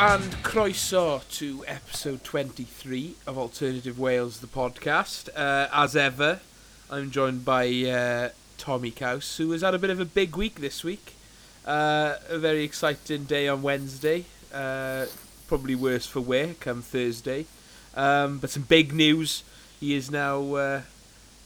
and croeso to episode 23 of Alternative Wales, the podcast. Uh, as ever, I'm joined by uh, Tommy Couse, who has had a bit of a big week this week. Uh, a very exciting day on Wednesday. Uh, probably worse for wear come Thursday. Um, but some big news. He is now uh,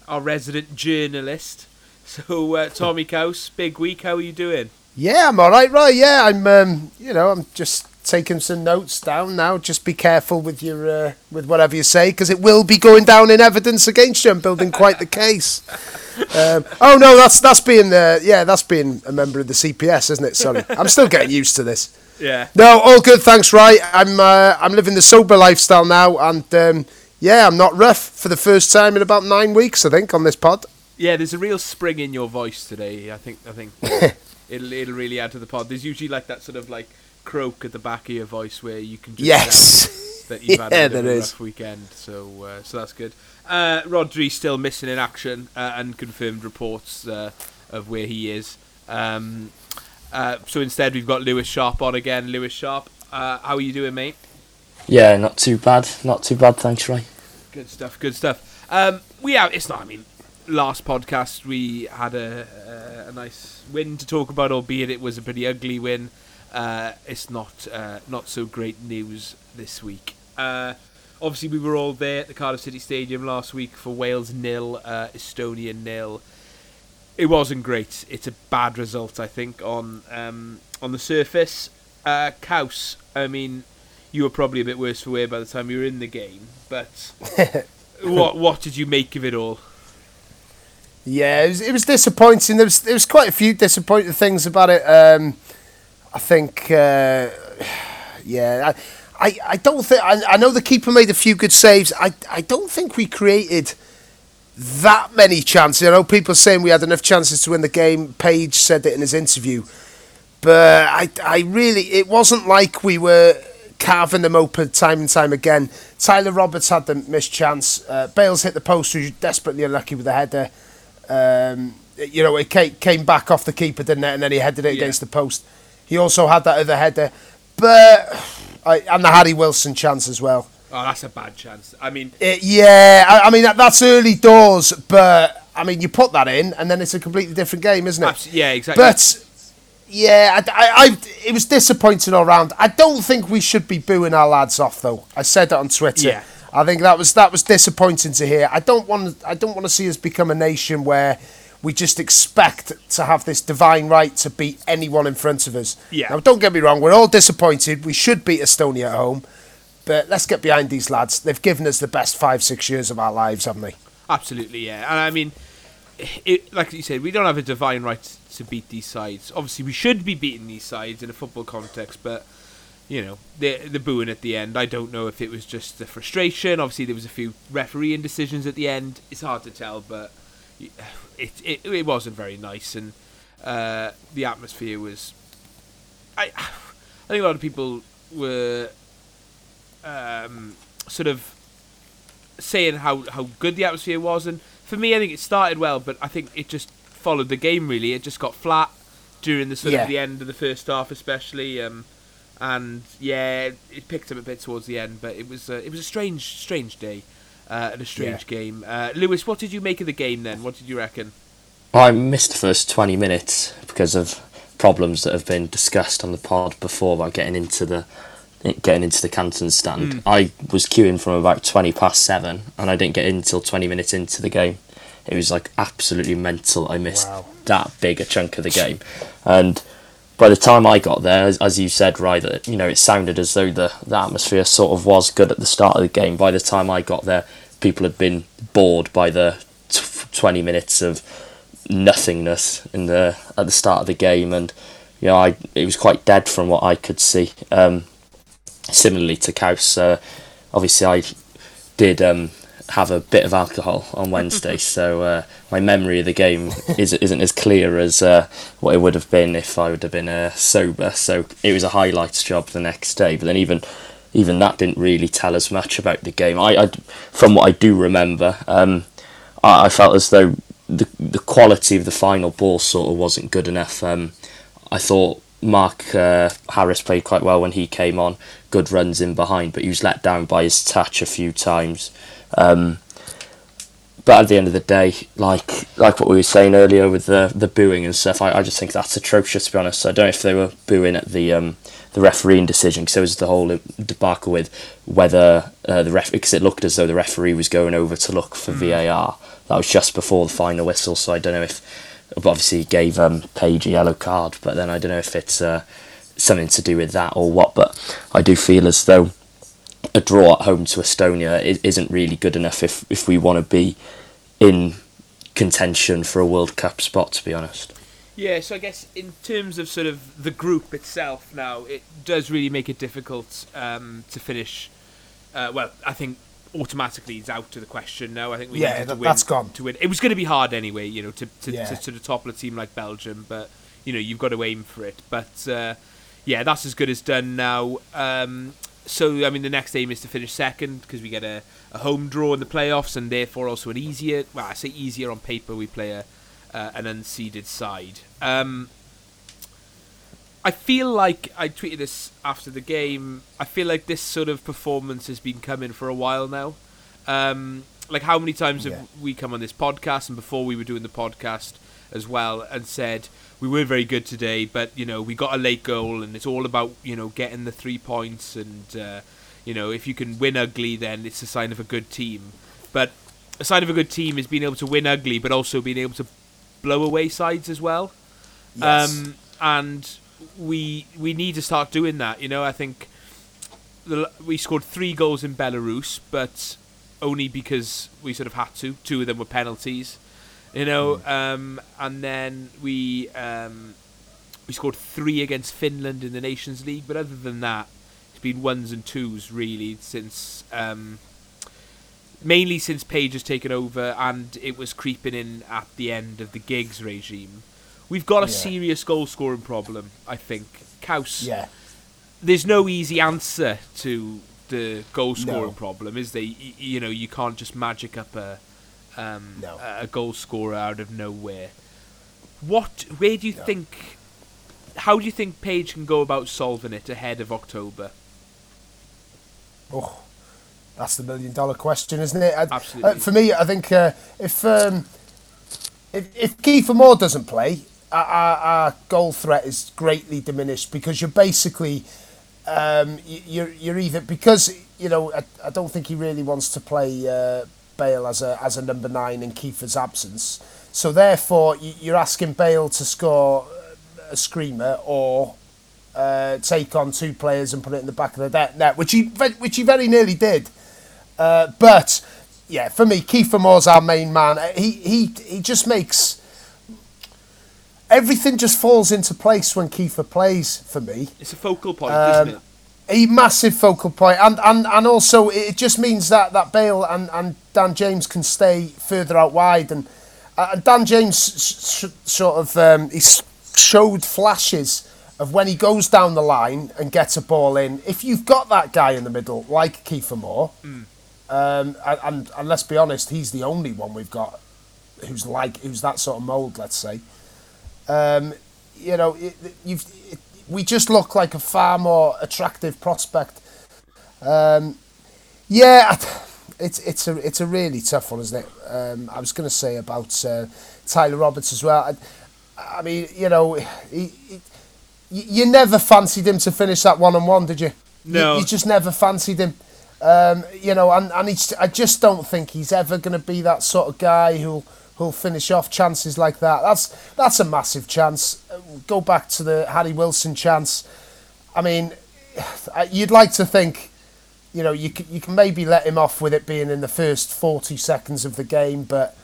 our resident journalist. So, uh, Tommy Couse, big week. How are you doing? Yeah, I'm all right, right? Yeah, I'm. Um, you know, I'm just taking some notes down now. Just be careful with your uh, with whatever you say, because it will be going down in evidence against you. I'm building quite the case. Um, oh no, that's that's being the yeah, that's being a member of the CPS, isn't it? Sorry, I'm still getting used to this. Yeah. No, all good. Thanks, right? I'm uh, I'm living the sober lifestyle now, and um, yeah, I'm not rough for the first time in about nine weeks. I think on this pod. Yeah, there's a real spring in your voice today. I think. I think uh, it'll it'll really add to the pod. There's usually like that sort of like croak at the back of your voice where you can just Yes. that you've had Yeah, a bit of there a is. rough weekend. So uh, so that's good. Uh, Rodri's still missing in action. Uh, unconfirmed reports uh, of where he is. Um, uh, so instead, we've got Lewis Sharp on again. Lewis Sharp, uh, how are you doing, mate? Yeah, not too bad. Not too bad, thanks, Ray. Good stuff. Good stuff. Um, we have. It's not. I mean, last podcast we had a, a a nice win to talk about, albeit it was a pretty ugly win. Uh, it's not uh, not so great news this week. Uh, obviously, we were all there at the Cardiff City Stadium last week for Wales nil, uh, Estonia nil. It wasn't great. It's a bad result, I think, on um, on the surface. Uh, Kaus, I mean, you were probably a bit worse for wear by the time you were in the game, but what what did you make of it all? Yeah, it was, it was disappointing. There was there was quite a few disappointing things about it. Um, I think, uh, yeah, I, I, I don't think I, I know the keeper made a few good saves. I I don't think we created that many chances. I know people saying we had enough chances to win the game. Page said it in his interview, but I I really it wasn't like we were carving them open time and time again. Tyler Roberts had the missed chance. Uh, Bales hit the post, who was desperately unlucky with the header. Um, you know, it came, came back off the keeper, didn't it? And then he headed it Yeah. against the post. He also had that other header, but I, and the Harry Wilson chance as well. Oh, that's a bad chance. I mean, It, yeah, I, I mean that, that's early doors, but I mean you put that in, and then it's a completely different game, isn't it? yeah, exactly. But yeah, I, I, I, it was disappointing all round. I don't think we should be booing our lads off though. I said that on Twitter. Yeah. I think that was that was disappointing to hear. I don't want I don't want to see us become a nation where we just expect to have this divine right to beat anyone in front of us. Yeah. Now don't get me wrong, we're all disappointed. We should beat Estonia at home. But let's get behind these lads. They've given us the best five, six years of our lives, haven't they? Absolutely, yeah. And I mean, it, like you said, we don't have a divine right to beat these sides. Obviously, we should be beating these sides in a football context, but you know, the the booing at the end. I don't know if it was just the frustration. Obviously, there was a few referee decisions at the end. It's hard to tell, but it it, it wasn't very nice, and uh, the atmosphere was. I I think a lot of people were um, sort of saying how, how good the atmosphere was, and for me, I think it started well, but I think it just followed the game really. It just got flat during the sort Yeah. of the end of the first half, especially, um, and yeah, it picked up a bit towards the end, but it was uh, it was a strange strange day uh, and a strange game. Uh, Lewis, what did you make of the game then? What did you reckon? I missed the first 20 minutes because of problems that have been discussed on the pod before about getting into the getting into the Canton stand. I was queuing from about 20 past 7 and I didn't get in until 20 minutes into the game. It was like absolutely mental. I missed Wow. that big a chunk of the game. And by the time I got there, as, as you said, right, that you know, it sounded as though the, the atmosphere sort of was good at the start of the game. By the time I got there, people had been bored by the t- 20 minutes of nothingness in the at the start of the game, and you know, I it was quite dead from what I could see. Um, similarly to Kaus, uh, obviously I did um, have a bit of alcohol on Wednesday, so uh, my memory of the game is, isn't as clear as uh, what it would have been if I would have been uh, sober. So it was a highlights job the next day, but then even even that didn't really tell us much about the game. I, I from what I do remember, um, I, I felt as though the the quality of the final ball sort of wasn't good enough. Um, I thought Mark uh, Harris played quite well when he came on. Good runs in behind, but he was let down by his touch a few times. Um, but at the end of the day, like like what we were saying earlier with the the booing and stuff, I, I just think that's atrocious. To be honest, I don't know if they were booing at the um, the refereeing decision because there was the whole debacle with whether uh, the ref because it looked as though the referee was going over to look for mm. VAR. That was just before the final whistle, so I don't know if obviously he gave um, Page a yellow card, but then I don't know if it's uh, something to do with that or what. But I do feel as though a draw at home to Estonia isn't really good enough if if we want to be in contention for a World Cup spot. To be honest. Yeah, so I guess in terms of sort of the group itself now, it does really make it difficult um, to finish. Uh, well, I think automatically it's out to the question now. I think we yeah, needed that, to win that's gone. to win. It was going to be hard anyway, you know, to to, Yeah. to, to the top of a team like Belgium, but you know you've got to aim for it. But uh, yeah, that's as good as done now. Um, so I mean, the next aim is to finish second because we get a, a home draw in the playoffs, and therefore also an easier. Well, I say easier on paper. We play a uh, an unseeded side. Um, I feel like I tweeted this after the game. I feel like this sort of performance has been coming for a while now. Um, like how many times Yeah. have we come on this podcast and before we were doing the podcast as well and said we were very good today, but you know we got a late goal and it's all about you know getting the three points and uh, you know if you can win ugly then it's a sign of a good team. But a sign of a good team is being able to win ugly, but also being able to blow away sides as well. Yes. Um, and we we need to start doing that. You know, I think the, we scored three goals in Belarus, but only because we sort of had to. Two of them were penalties. You know, um, and then we um, we scored three against Finland in the Nations League. But other than that, it's been ones and twos really since. Um, mainly since Page has taken over and it was creeping in at the end of the Giggs regime. We've got a Yeah. serious goal scoring problem, I think. Kaus, yeah, there's no easy answer to the goal scoring No. problem, is there? Y- you know, you can't just magic up a um, No. a a goal scorer out of nowhere. What? Where do you No. think? How do you think Page can go about solving it ahead of October? oh, that's the million dollar question, isn't it? I- Absolutely. uh, for me, I think uh, if um, if if Kieffer Moore doesn't play, our, our, goal threat is greatly diminished because you're basically um, you're you're either because you know I, I don't think he really wants to play uh, Bale as a as a number nine in Kieffer's absence. So therefore, you're asking Bale to score a screamer or uh, take on two players and put it in the back of the net, net which he which he very nearly did. Uh, but yeah, for me, Kieffer Moore's our main man. Uh, He he he just makes everything just falls into place when Kieffer plays for me. It's a focal point, Um, isn't it? A massive focal point, and, and, and also it just means that, that Bale and, and Dan James can stay further out wide, and uh, and Dan James sh- sh- sort of um, he showed flashes of when he goes down the line and gets a ball in. If you've got that guy in the middle like Kieffer Moore, um, and, and and let's be honest, he's the only one we've got who's like who's that sort of mould, let's say. Um, you know, it, you've it, we just look like a far more attractive prospect. Um, yeah, it's it's a it's a really tough one, isn't it? Um, I was going to say about uh, Tyler Roberts as well. I, I mean, you know, he, he, you never fancied him to finish that one on one, did you? No. you, you just never fancied him. Um, you know, and, and he's, I just don't think he's ever going to be that sort of guy who'll who'll finish off chances like that. That's that's a massive chance. Go back to the Harry Wilson chance. I mean, you'd like to think, you know, you can, you can maybe let him off with it being in the first forty seconds of the game, but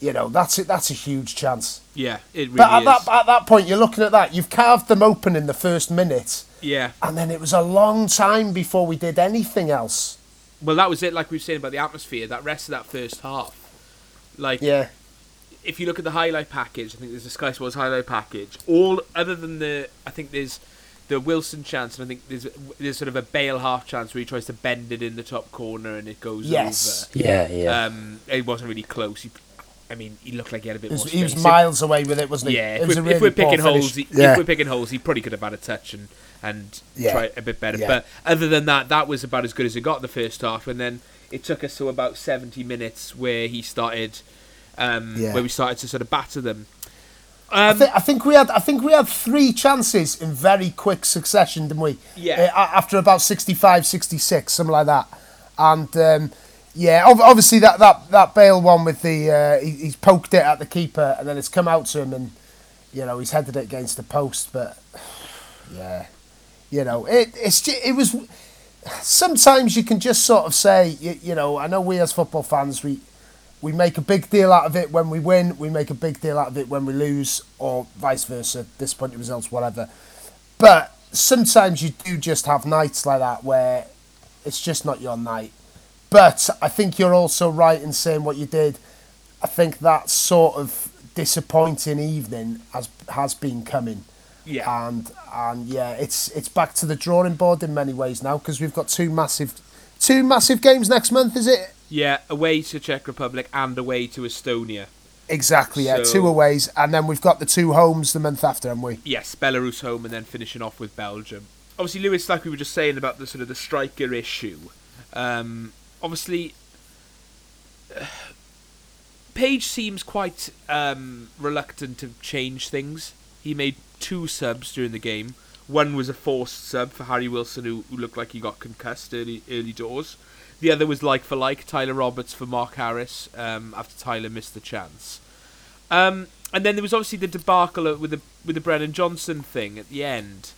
you know that's it. That's a huge chance. Yeah, it really But at is. that at that point, you're looking at that. You've carved them open in the first minute, yeah. and then it was a long time before we did anything else. Well, that was it. Like we were saying about the atmosphere, that rest of that first half. Like, Yeah. if you look at the highlight package, I think there's a Sky Sports highlight package. All other than the, I think there's the Wilson chance, and I think there's there's sort of a Bale half chance where he tries to bend it in the top corner and it goes Yes. over. Yeah, yeah. Um, it wasn't really close. He, I mean, he looked like he had a bit was, more. he was miles away with it, wasn't he? Yeah, It if was we're, really if we're picking holes, he, yeah. if we're picking holes, he probably could have had a touch and and Yeah. try a bit better. Yeah. But other than that, that was about as good as it got in the first half. And then it took us to about seventy minutes where he started, um, where we started to sort of batter them. I, Um, I think we had I think we had three chances in very quick succession, didn't we? Yeah. Uh, after about 65, 66, something like that. And um, yeah, obviously that, that, that Bale one with the uh, he, he's poked it at the keeper and then it's come out to him and you know he's headed it against the post. But yeah, you know it it's it was. Sometimes you can just sort of say you, you know I know we as football fans we we make a big deal out of it when we win, we make a big deal out of it when we lose, or vice versa, disappointing results, whatever. But sometimes you do just have nights like that where it's just not your night. But I think you're also right in saying what you did. I think that sort of disappointing evening has has been coming. yeah, And and yeah, it's it's back to the drawing board in many ways now because we've got two massive two massive games next month, is it? yeah, away to Czech Republic and away to Estonia. Exactly, yeah. So- two aways, and then we've got the two homes the month after, haven't we? Yes, Belarus home and then finishing off with Belgium. Obviously, Lewis, like we were just saying about the sort of the striker issue. Um, obviously, Page seems quite um, reluctant to change things. He made two subs during the game. One was a forced sub for Harry Wilson, who, who looked like he got concussed early early doors. The other was like for like Tyler Roberts for Mark Harris um, after Tyler missed the chance. Um, and then there was obviously the debacle with the with the Brennan Johnson thing at the end.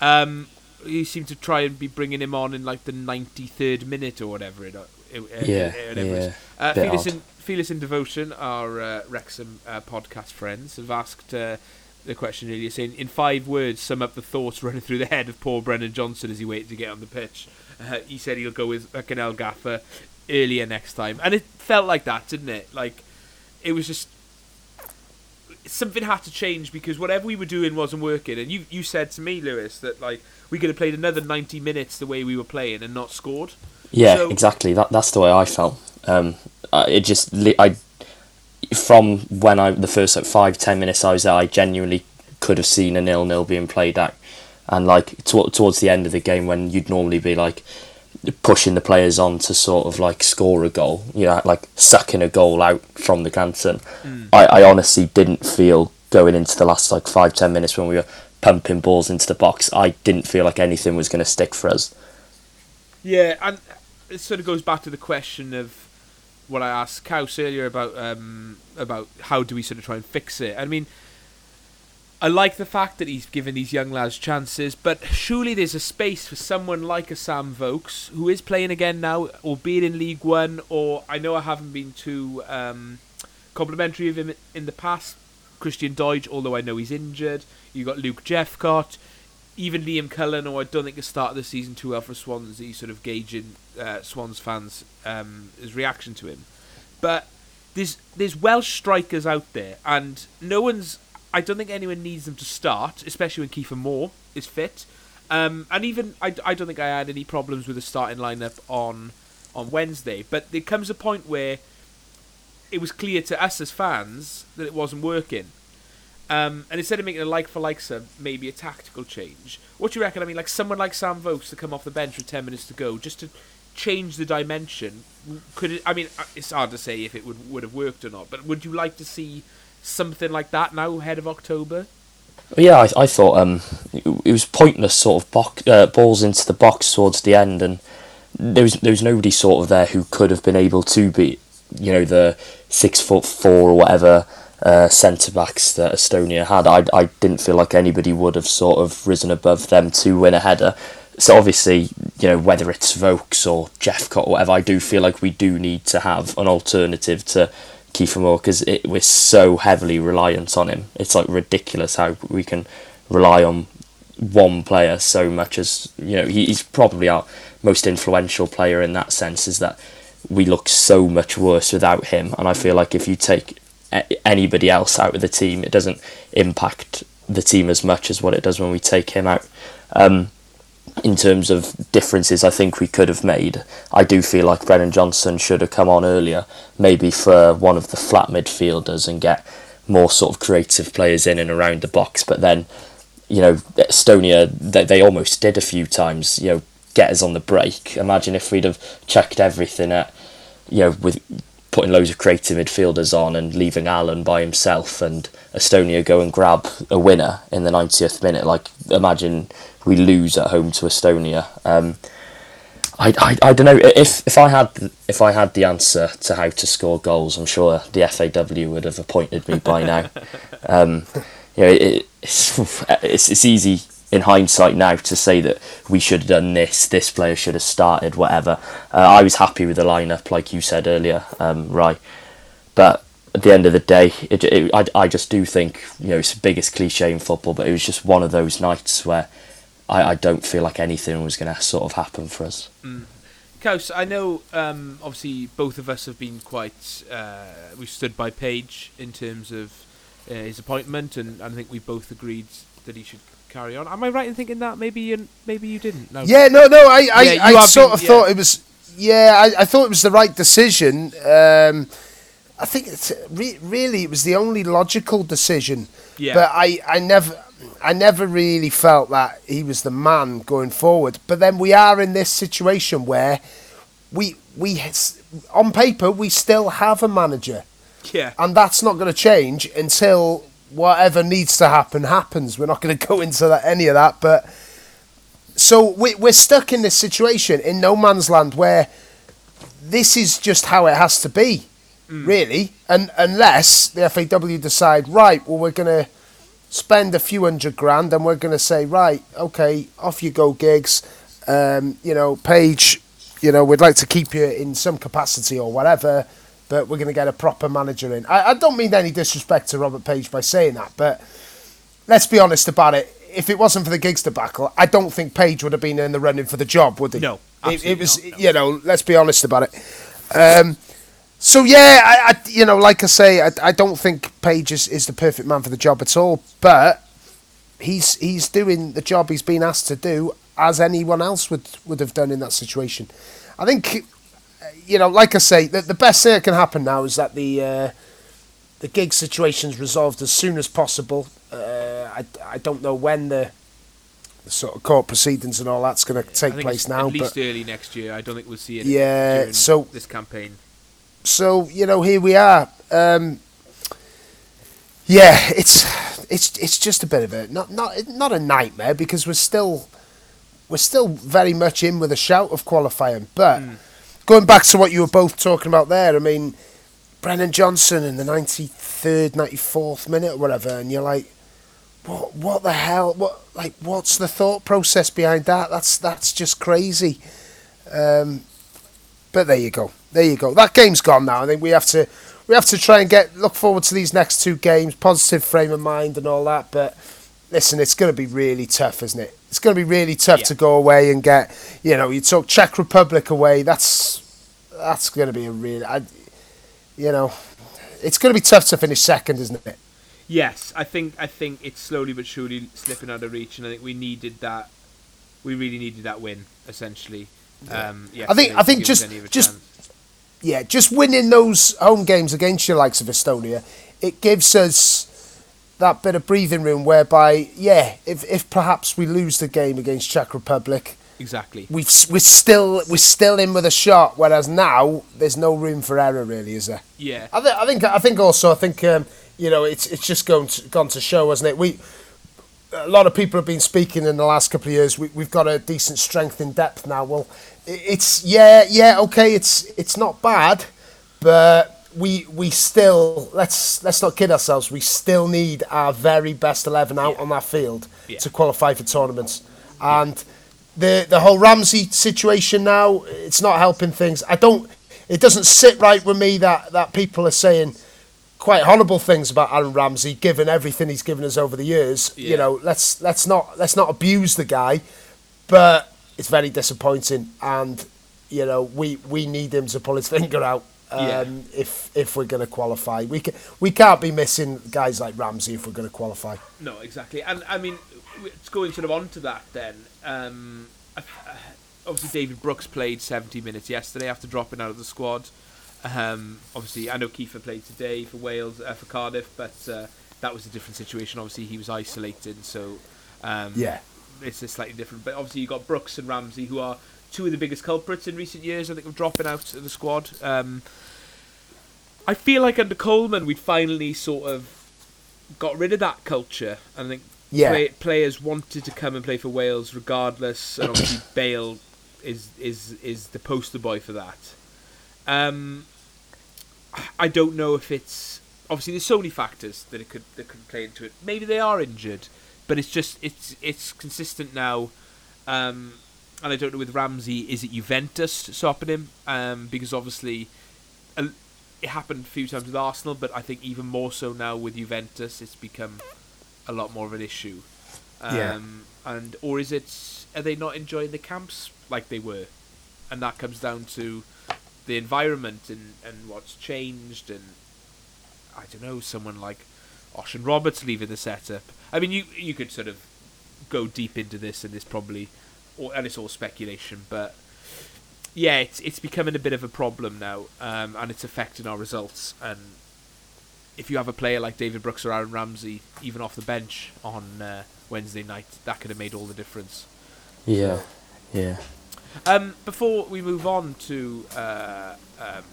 Um, he seemed to try and be bringing him on in like the ninety third minute or whatever it. it, it Yeah, whatever it is. yeah, Uh, bit Felix, odd. in, Devotion, our uh, Wrexham uh, podcast friends, have asked uh, the question earlier, saying, in five words, sum up the thoughts running through the head of poor Brennan Johnson as he waited to get on the pitch. Uh, he said he'll go with El Gaffer earlier next time, and it felt like that, didn't it? Like it was just something had to change because whatever we were doing wasn't working. And you you said to me, Lewis, that like we could have played another ninety minutes the way we were playing and not scored. Yeah, So- exactly. That that's the way I felt. Um, uh, it just I from when I the first like five ten minutes I was there, I genuinely could have seen a nil nil being played out, and like to- towards the end of the game when you'd normally be like pushing the players on to sort of like score a goal, you know, like sucking a goal out from the canton. I, I honestly didn't feel going into the last like five ten minutes when we were pumping balls into the box. I didn't feel like anything was going to stick for us. Yeah, and it sort of goes back to the question of what I asked Kaus earlier about um, about how do we sort of try and fix it. I mean, I like the fact that he's given these young lads chances, but surely there's a space for someone like a Sam Vokes who is playing again now, albeit in League One. Or I know I haven't been too um, complimentary of him in the past. Christian Doidge, although I know he's injured. You've got Luke Jephcott even Liam Cullen, who I don't think has started the season too well for Swansea, sort of gauging uh, Swans fans' um, his reaction to him. But there's there's Welsh strikers out there, and no one's. I don't think anyone needs them to start, especially when Kieffer Moore is fit. Um, and even I, I don't think I had any problems with the starting lineup on on Wednesday. But there comes a point where it was clear to us as fans that it wasn't working. Um, and instead of making a like for like sub, maybe a tactical change. What do you reckon? I mean, like someone like Sam Vokes to come off the bench with ten minutes to go, just to change the dimension. Could it? I mean, uh, it's hard to say if it would would have worked or not. But would you like to see something like that now ahead of October? Yeah, I, I thought um, it, it was pointless sort of box, uh, balls into the box towards the end, and there was there was nobody sort of there who could have been able to beat you know the six foot four or whatever uh, centre backs that Estonia had. I I didn't feel like anybody would have sort of risen above them to win a header. So obviously, you know whether it's Vokes or Jephcott or whatever, I do feel like we do need to have an alternative to Kieffer Moore because we're so heavily reliant on him. It's like ridiculous how we can rely on one player so much as you know he, he's probably our most influential player in that sense. Is that we look so much worse without him, and I feel like if you take anybody else out of the team, it doesn't impact the team as much as what it does when we take him out. Um, in terms of differences I think we could have made. I do feel like Brennan Johnson should have come on earlier, maybe for one of the flat midfielders and get more sort of creative players in and around the box. But then, you know, Estonia, they, they almost did a few times, you know, get us on the break. Imagine if we'd have checked everything at, you know, with putting loads of creative midfielders on and leaving Allen by himself and Estonia go and grab a winner in the 90th minute. Like, imagine we lose at home to Estonia. Um, I, I, I don't know if if I had if I had the answer to how to score goals, I'm sure the FAW would have appointed me by now. um, you know, it, it's, it's it's easy in hindsight now to say that we should have done this, this player should have started, whatever. Uh, I was happy with the lineup, like you said earlier, um, right? But at the end of the day, it, it, I, I just do think you know it's the biggest cliche in football, but it was just one of those nights where I, I don't feel like anything was going to sort of happen for us. Mm. Kaus, I know um, obviously both of us have been quite uh, we've stood by Page in terms of uh, his appointment, and, and I think we both agreed that he should carry on. Am I right in thinking that? Maybe you, maybe you didn't. No. Yeah, no, no. I, I, yeah, I sort been, of yeah. thought it was. Yeah, I, I thought it was the right decision. Um, I think it's re- really it was the only logical decision. Yeah. But I, I never. I never really felt that he was the man going forward. But then we are in this situation where we we on paper we still have a manager. Yeah. And that's not going to change until whatever needs to happen happens. We're not going to go into that, any of that, but so we, we're stuck in this situation in no man's land where this is just how it has to be, mm. really, and unless the FAW decide right, well we're going to spend a few hundred grand and we're going to say right, okay, off you go, Giggs. Um, you know, Page, you know, we'd like to keep you in some capacity or whatever but we're going to get a proper manager in. I, I don't mean any disrespect to Robert Page by saying that, but let's be honest about it. If it wasn't for the Giggs debacle, I don't think Page would have been in the running for the job, would he? No, it, it was. Not, no. You know, let's be honest about it. Um, so yeah, I, I, you know, like I say, I, I don't think Page is, is the perfect man for the job at all, but he's he's doing the job he's been asked to do as anyone else would would have done in that situation. I think you know, like I say, the, the best thing that can happen now is that the uh, the gig situation's resolved as soon as possible. Uh, I, I don't know when the, the sort of court proceedings and all that's going to take place now. At least but early next year. I don't think we'll see it. Yeah. So this campaign. So you know, here we are. Um, yeah, it's it's it's just a bit of a not not not a nightmare because we're still we're still very much in with a shout of qualifying, but. Mm going back to what you were both talking about there, I mean, Brennan Johnson in the 93rd, 94th minute or whatever, and you're like, what, what the hell? What, like, what's the thought process behind that? That's, that's just crazy. Um, but there you go. There you go. That game's gone now. I think we have to, we have to try and get look forward to these next two games, positive frame of mind and all that. But listen, it's going to be really tough, isn't it? It's going to be really tough yeah. to go away and get, you know, you talk Czech Republic away. That's that's going to be a real, I, you know, it's going to be tough to finish second, isn't it? Yes, I think I think it's slowly but surely slipping out of reach, and I think we needed that. We really needed that win, essentially. Yeah. Um, I think I think just just chance. yeah, just winning those home games against your likes of Estonia, it gives us that bit of breathing room whereby, yeah, if, if perhaps we lose the game against Czech Republic, exactly, we've we're still we're still in with a shot. Whereas now there's no room for error, really, is there? Yeah, I, th- I think I think also I think um, you know it's it's just going to, gone to show, hasn't it? We a lot of people have been speaking in the last couple of years. We, we've got a decent strength in depth now. Well, it's yeah yeah okay. It's it's not bad, but we we still let's let's not kid ourselves. We still need our very best eleven out yeah. on that field yeah. to qualify for tournaments, and the the whole Ramsey situation now it's not helping things. I don't. It doesn't sit right with me that that people are saying quite horrible things about Aaron Ramsey, given everything he's given us over the years. Yeah. You know, let's let's not let's not abuse the guy, but it's very disappointing, and you know we we need him to pull his finger out um, yeah. if if we're going to qualify. We can, we can't be missing guys like Ramsey if we're going to qualify. No, exactly. And I mean, it's going sort of onto that then. Um, obviously David Brooks played 70 minutes yesterday after dropping out of the squad. Um, obviously, I know Kieffer played today for Wales uh, for Cardiff, but uh, that was a different situation. Obviously, he was isolated, so um, Yeah. it's a slightly different. But obviously, you have got Brooks and Ramsey, who are two of the biggest culprits in recent years. I think of dropping out of the squad. Um, I feel like under Coleman, we'd finally sort of got rid of that culture. And I think Yeah. play, players wanted to come and play for Wales regardless, and obviously Bale is is is the poster boy for that. Um, I don't know if it's obviously there's so many factors that it could that could play into it. Maybe they are injured, but it's just it's it's consistent now. Um, and I don't know with Ramsey, is it Juventus stopping him? Um, because obviously, uh, it happened a few times with Arsenal, but I think even more so now with Juventus, it's become a lot more of an issue. Um, Yeah. And or is it are they not enjoying the camps like they were, and that comes down to the environment and, and what's changed and I don't know someone like Osian Roberts leaving the setup. I mean, you you could sort of go deep into this, and it's probably, and it's all speculation, but yeah, it's it's becoming a bit of a problem now, um, and it's affecting our results. And if you have a player like David Brooks or Aaron Ramsey, even off the bench on uh, Wednesday night, that could have made all the difference. Yeah, yeah. Um, before we move on to uh, um,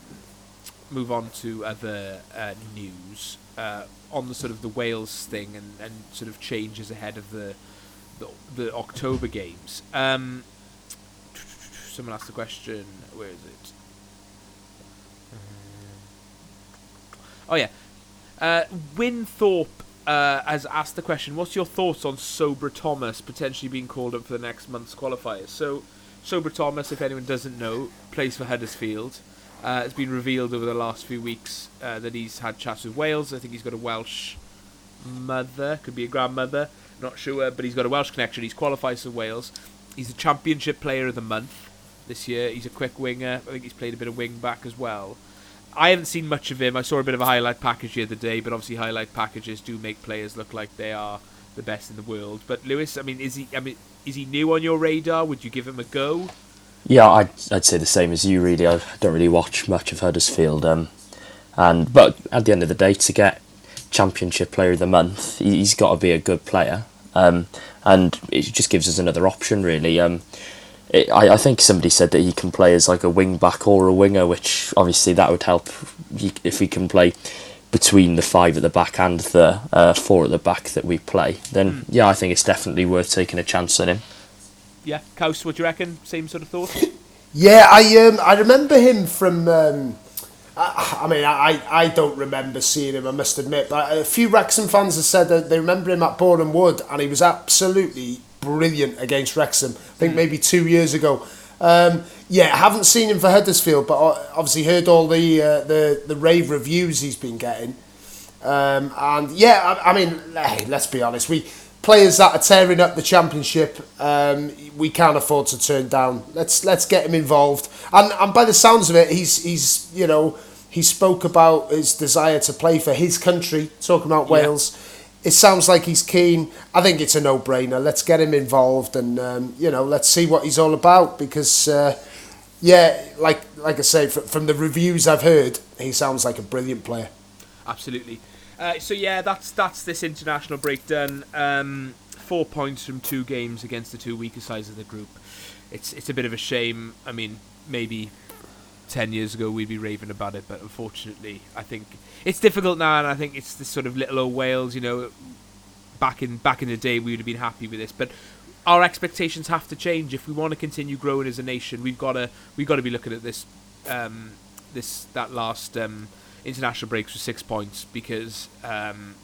move on to other uh, news uh, on the sort of the Wales thing and, and sort of changes ahead of the the, the October games. Um, someone asked the question. Where is it? Oh yeah, uh, Winthorpe uh, has asked the question. What's your thoughts on Sorba Thomas potentially being called up for the next month's qualifiers? So, Sorba Thomas, if anyone doesn't know, plays for Huddersfield. Uh, it's been revealed over the last few weeks uh, that he's had chats with Wales. I think he's got a Welsh mother, could be a grandmother, not sure, but he's got a Welsh connection. He's qualified for Wales. He's a Championship Player of the Month this year. He's a quick winger. I think he's played a bit of wing back as well. I haven't seen much of him. I saw a bit of a highlight package the other day, but obviously highlight packages do make players look like they are the best in the world. But Lewis, I mean, is he? I mean, is he new on your radar? Would you give him a go? Yeah, I'd, I'd say the same as you. Really, I don't really watch much of Huddersfield. Um, and but at the end of the day, to get Championship Player of the Month, he- he's got to be a good player. Um, and it just gives us another option, really. Um, it, I, I think somebody said that he can play as like a wing back or a winger, which obviously that would help he- if he can play between the five at the back and the uh, four at the back that we play. Then yeah, I think it's definitely worth taking a chance on him. Yeah, Kaus, what do you reckon? Same sort of thought. Yeah, I um, I remember him from. Um, I, I mean, I, I don't remember seeing him. I must admit, but a few Wrexham fans have said that they remember him at Boreham Wood, and he was absolutely brilliant against Wrexham. I think maybe two years ago. Um, yeah, I haven't seen him for Huddersfield, but o- obviously heard all the uh, the the rave reviews he's been getting. Um, and yeah, I, I mean, hey, let's be honest. We players that are tearing up the championship, um, we can't afford to turn down. Let's let's get him involved. And and by the sounds of it, he's he's you know he spoke about his desire to play for his country, talking about Yeah. Wales. It sounds like he's keen. I think it's a no-brainer. Let's get him involved, and um, you know, let's see what he's all about. Because, uh, yeah, like like I say, fr- from the reviews I've heard, he sounds like a brilliant player. Absolutely. Uh, so yeah, that's that's this international breakdown. Um, four points from two games against the two weaker sides of the group. It's it's a bit of a shame. I mean, maybe ten years ago we'd be raving about it, but unfortunately, I think it's difficult now, and I think it's this sort of little old Wales. You know, back in back in the day, we would have been happy with this, but our expectations have to change if we want to continue growing as a nation. We've got to we've got to be looking at this um, this that last um, international breaks with six points because um,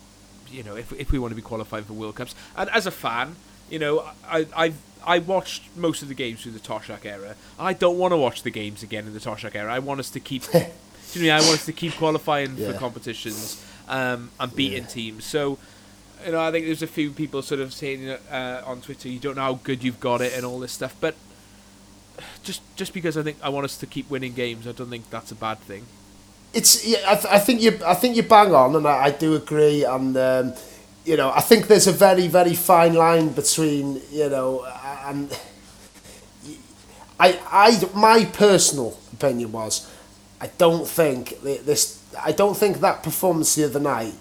you know if if we want to be qualified for World Cups and as a fan, you know I I I watched most of the games through the Toshack era. I don't want to watch the games again in the Toshack era. I want us to keep. do you know I want us to keep qualifying for competitions um, and beating Yeah. teams. So you know, I think there's a few people sort of saying uh, on Twitter, you don't know how good you've got it and all this stuff. But just just because I think I want us to keep winning games, I don't think that's a bad thing. it's yeah, I, th- I think you I think you bang on, and I, I do agree. And um, you know, I think there's a very very fine line between you know and I, I, my personal opinion was, I don't think this. I don't think that performance the other night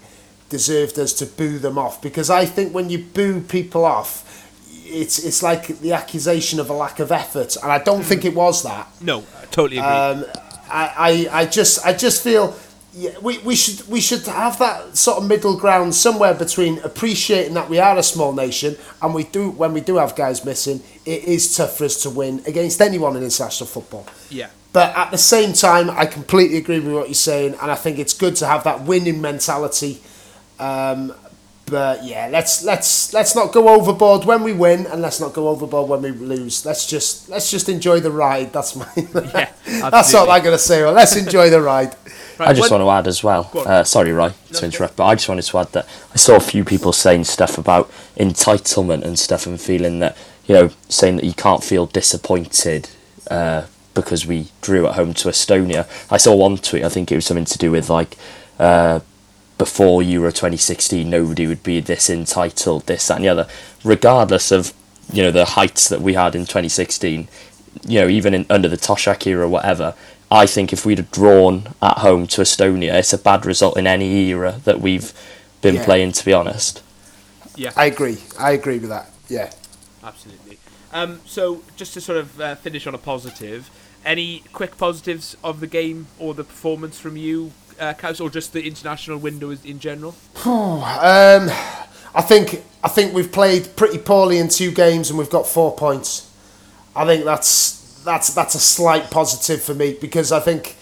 deserved us to boo them off because I think when you boo people off, it's it's like the accusation of a lack of effort, and I don't think it was that. No, I totally agree. Um, I, I, I just I just feel yeah, we, we should we should have that sort of middle ground somewhere between appreciating that we are a small nation and we do when we do have guys missing, it is tough for us to win against anyone in international football. Yeah. But at the same time, I completely agree with what you're saying, and I think it's good to have that winning mentality. Um, but yeah, let's let's let's not go overboard when we win, and let's not go overboard when we lose. Let's just let's just enjoy the ride. That's my yeah, that's all I'm gonna say. Well, let's enjoy the ride. Right, I just want to add as well. Uh, sorry, Roy, to interrupt, but I just wanted to add that I saw a few people saying stuff about entitlement and stuff, and feeling that you know, saying that you can't feel disappointed uh, because we drew at home to Estonia. I saw one tweet. I think it was something to do with like. Uh, before Euro 2016, nobody would be this entitled, this, that, and the other, regardless of you know the heights that we had in 2016. You know, even in, under the Toshack era, or whatever, I think if we'd have drawn at home to Estonia, it's a bad result in any era that we've been yeah. playing. To be honest. Yeah, I agree. I agree with that. Yeah, absolutely. Um, so just to sort of uh, finish on a positive, any quick positives of the game or the performance from you, uh, Kous, or just the international window in general? um, I think I think we've played pretty poorly in two games and we've got four points. I think that's that's that's a slight positive for me because I think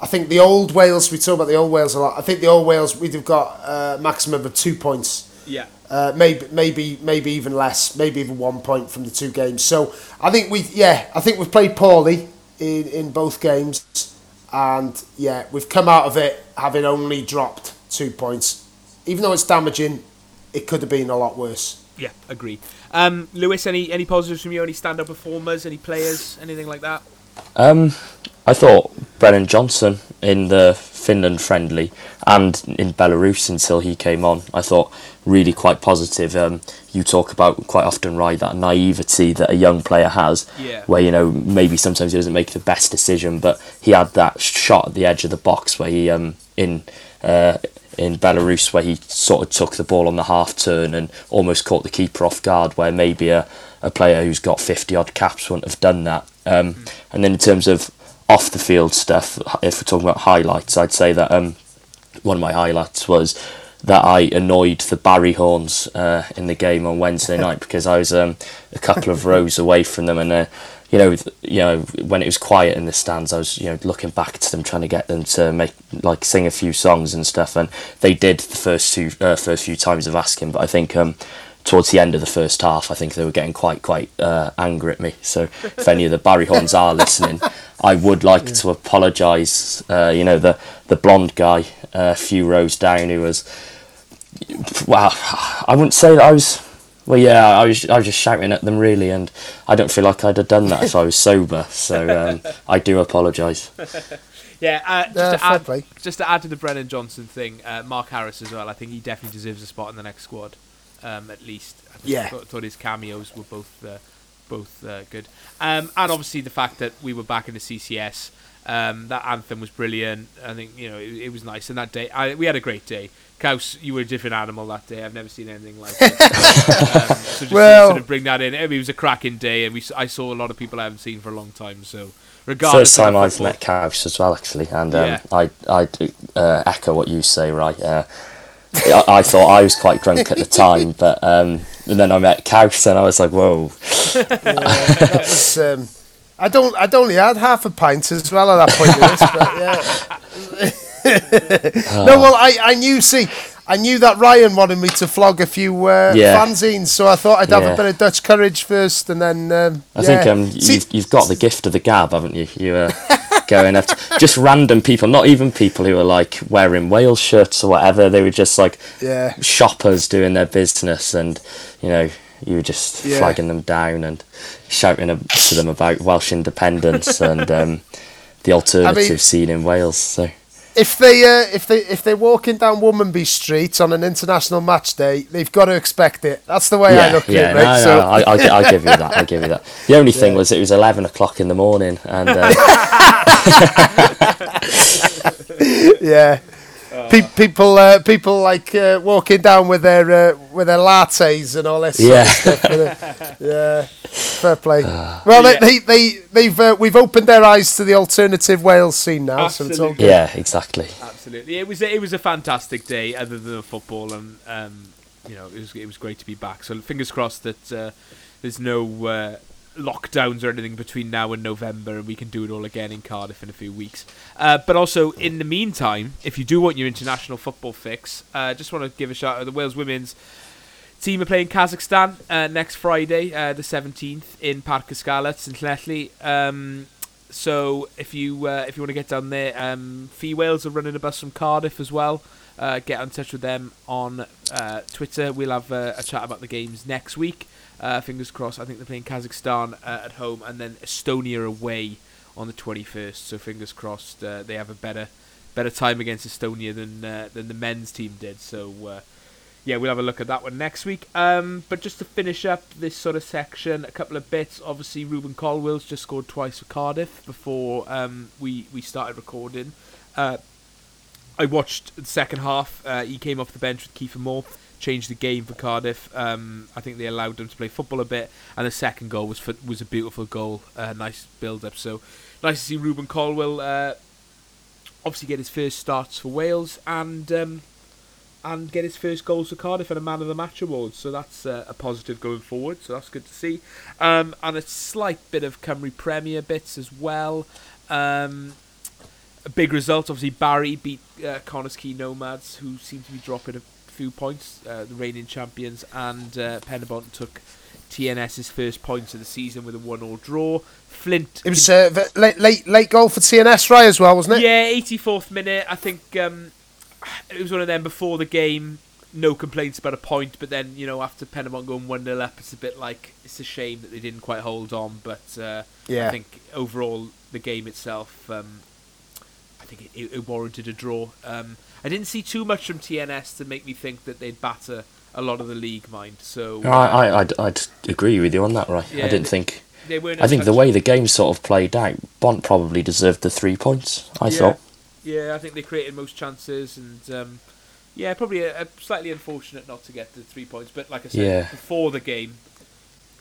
I think the old Wales we talk about the old Wales a lot. I think the old Wales we'd have got a uh, maximum of two points. Yeah. Uh, maybe maybe maybe even less, maybe even one point from the two games. So I think we yeah I think we've played poorly in in both games, and yeah we've come out of it having only dropped two points. Even though it's damaging, it could have been a lot worse. Yeah, agreed. Um, Lewis, any any positives from you? Any stand-up performers? Any players? Anything like that? Um, I thought Brennan Johnson in the Finland friendly and in Belarus until he came on, I thought really quite positive. Um, you talk about quite often, right, that naivety that a young player has, yeah. where you know maybe sometimes he doesn't make the best decision, but he had that shot at the edge of the box where he um in uh, in Belarus where he sort of took the ball on the half turn and almost caught the keeper off guard, where maybe a, a player who's got 50 odd caps wouldn't have done that. Um, mm. And then in terms of off the field stuff, if we're talking about highlights, I'd say that um, one of my highlights was that I annoyed the Barry Horns uh, in the game on Wednesday night because I was um, a couple of rows away from them and uh, you know, you know, when it was quiet in the stands, I was, you know, looking back to them, trying to get them to make, like, sing a few songs and stuff, and they did the first two, uh, first few times of asking. But I think um, towards the end of the first half, I think they were getting quite, quite uh, angry at me. So if any of the Barry Horns are listening, I would like yeah. to apologise. Uh, you know, the the blonde guy, uh, a few rows down, who was, wow, I wouldn't say that I was well, yeah, I was I was just shouting at them really, and I don't feel like I'd have done that if I was sober. So um, I do apologise. yeah, uh, just, uh, to add, just to add to the Brennan Johnson thing, uh, Mark Harris as well. I think he definitely deserves a spot in the next squad, um, at least. I yeah, thought, thought, his cameos were both uh, both uh, good, um, and obviously the fact that we were back in the CCS. Um, that anthem was brilliant. I think you know it, it was nice, and that day I, we had a great day. Kous, you were a different animal that day. I've never seen anything like it. um, so just well, to sort of bring that in. I mean, it was a cracking day, and we I saw a lot of people I haven't seen for a long time. So, regardless, first time I've met Kous as well, actually, and um, yeah. I I uh, echo what you say. Right, uh, I, I, thought I was quite drunk at the time, but um, and then I met Kous, and I was like, whoa. yeah, was, um, I'd, only, I'd only had half a pint as well at that point. this, but yeah. no, well, I, I knew. See, I knew that Ryan wanted me to flog a few uh, yeah. fanzines, so I thought I'd have yeah. a bit of Dutch courage first, and then. Um, I yeah. think um, you've, you've got the gift of the gab, haven't you? You uh, going after just random people, not even people who are like wearing Wales shirts or whatever. They were just like yeah. shoppers doing their business, and you know you were just flagging them down and shouting to them about Welsh independence and um, the alternative I mean, scene in Wales. So if they uh, if they if they're walking down Womanby Street on an international match day, they've got to expect it. That's the way I Yeah, look yeah, at it. no, Right? no, so I, I, I give you that. I give you that. The only thing was it was eleven o'clock in the morning, and uh, yeah. Pe- people, uh, people like uh, walking down with their uh, with their lattes and all this. sort of Yeah. stuff, yeah. Fair play. well, Yeah. they, they, they, they've uh, we've opened their eyes to the alternative Wales scene now, so it's all Absolutely. good. yeah, exactly. Absolutely, it was a, it was a fantastic day, other than the football, and um, you know it was it was great to be back. So fingers crossed that uh, there's no uh, lockdowns or anything between now and November, and we can do it all again in Cardiff in a few weeks. Uh, but also in the meantime, if you do want your international football fix, uh, just want to give a shout out to the Wales women's team are playing Kazakhstan uh, next Friday, uh, the 17th, in Parc y Scarlets, Llanelli. Um, so if you uh, if you want to get down there, um, Fee Wales are running a bus from Cardiff as well. Uh, get in touch with them on Twitter. We'll have a chat about the games next week. Uh, fingers crossed. I think they're playing Kazakhstan uh, at home and then Estonia away on the 21st. So fingers crossed uh, they have a better better time against Estonia than uh, than the men's team did. So uh, yeah, we'll have a look at that one next week. Um, but just to finish up this sort of section, a couple of bits. Obviously, Rubin Colwill's just scored twice for Cardiff before um, we we started recording. Uh, I watched the second half. He came off the bench with Kieffer Moore, changed the game for Cardiff. Um, I think they allowed them to play football a bit, and the second goal was for, was a beautiful goal, uh, nice build up. So nice to see Rubin Colwill uh, obviously get his first starts for Wales and um, and get his first goals for Cardiff and a Man of the Match award. So that's uh, a positive going forward. So that's good to see. Um, and a slight bit of Cymru Premier bits as well. Um, a big result, obviously. Barry beat uh, Connah's Quay Nomads, who seem to be dropping a few points, uh, the reigning champions, and uh, Penybont took TNS's first points of the season with a one-all draw. Flint. It was uh, late, late late goal for TNS Rye as well, wasn't it? Yeah, 84th minute. I think um, it was one of them before the game. No complaints about a point, but then you know after Penybont going one 0 up, it's a bit like it's a shame that they didn't quite hold on. But uh, Yeah. I think overall the game itself, um, think it, it warranted a draw. Um, I didn't see too much from TNS to make me think that they'd batter a lot of the league mind. So I, I, I'd, I'd agree with you on that, right? Yeah, I didn't think. they weren't. I think the way the game sort of played out, Bont probably deserved the three points. I Yeah. thought. Yeah, I think they created most chances, and um, yeah, probably a, a slightly unfortunate not to get the three points. But like I said, Yeah. before the game,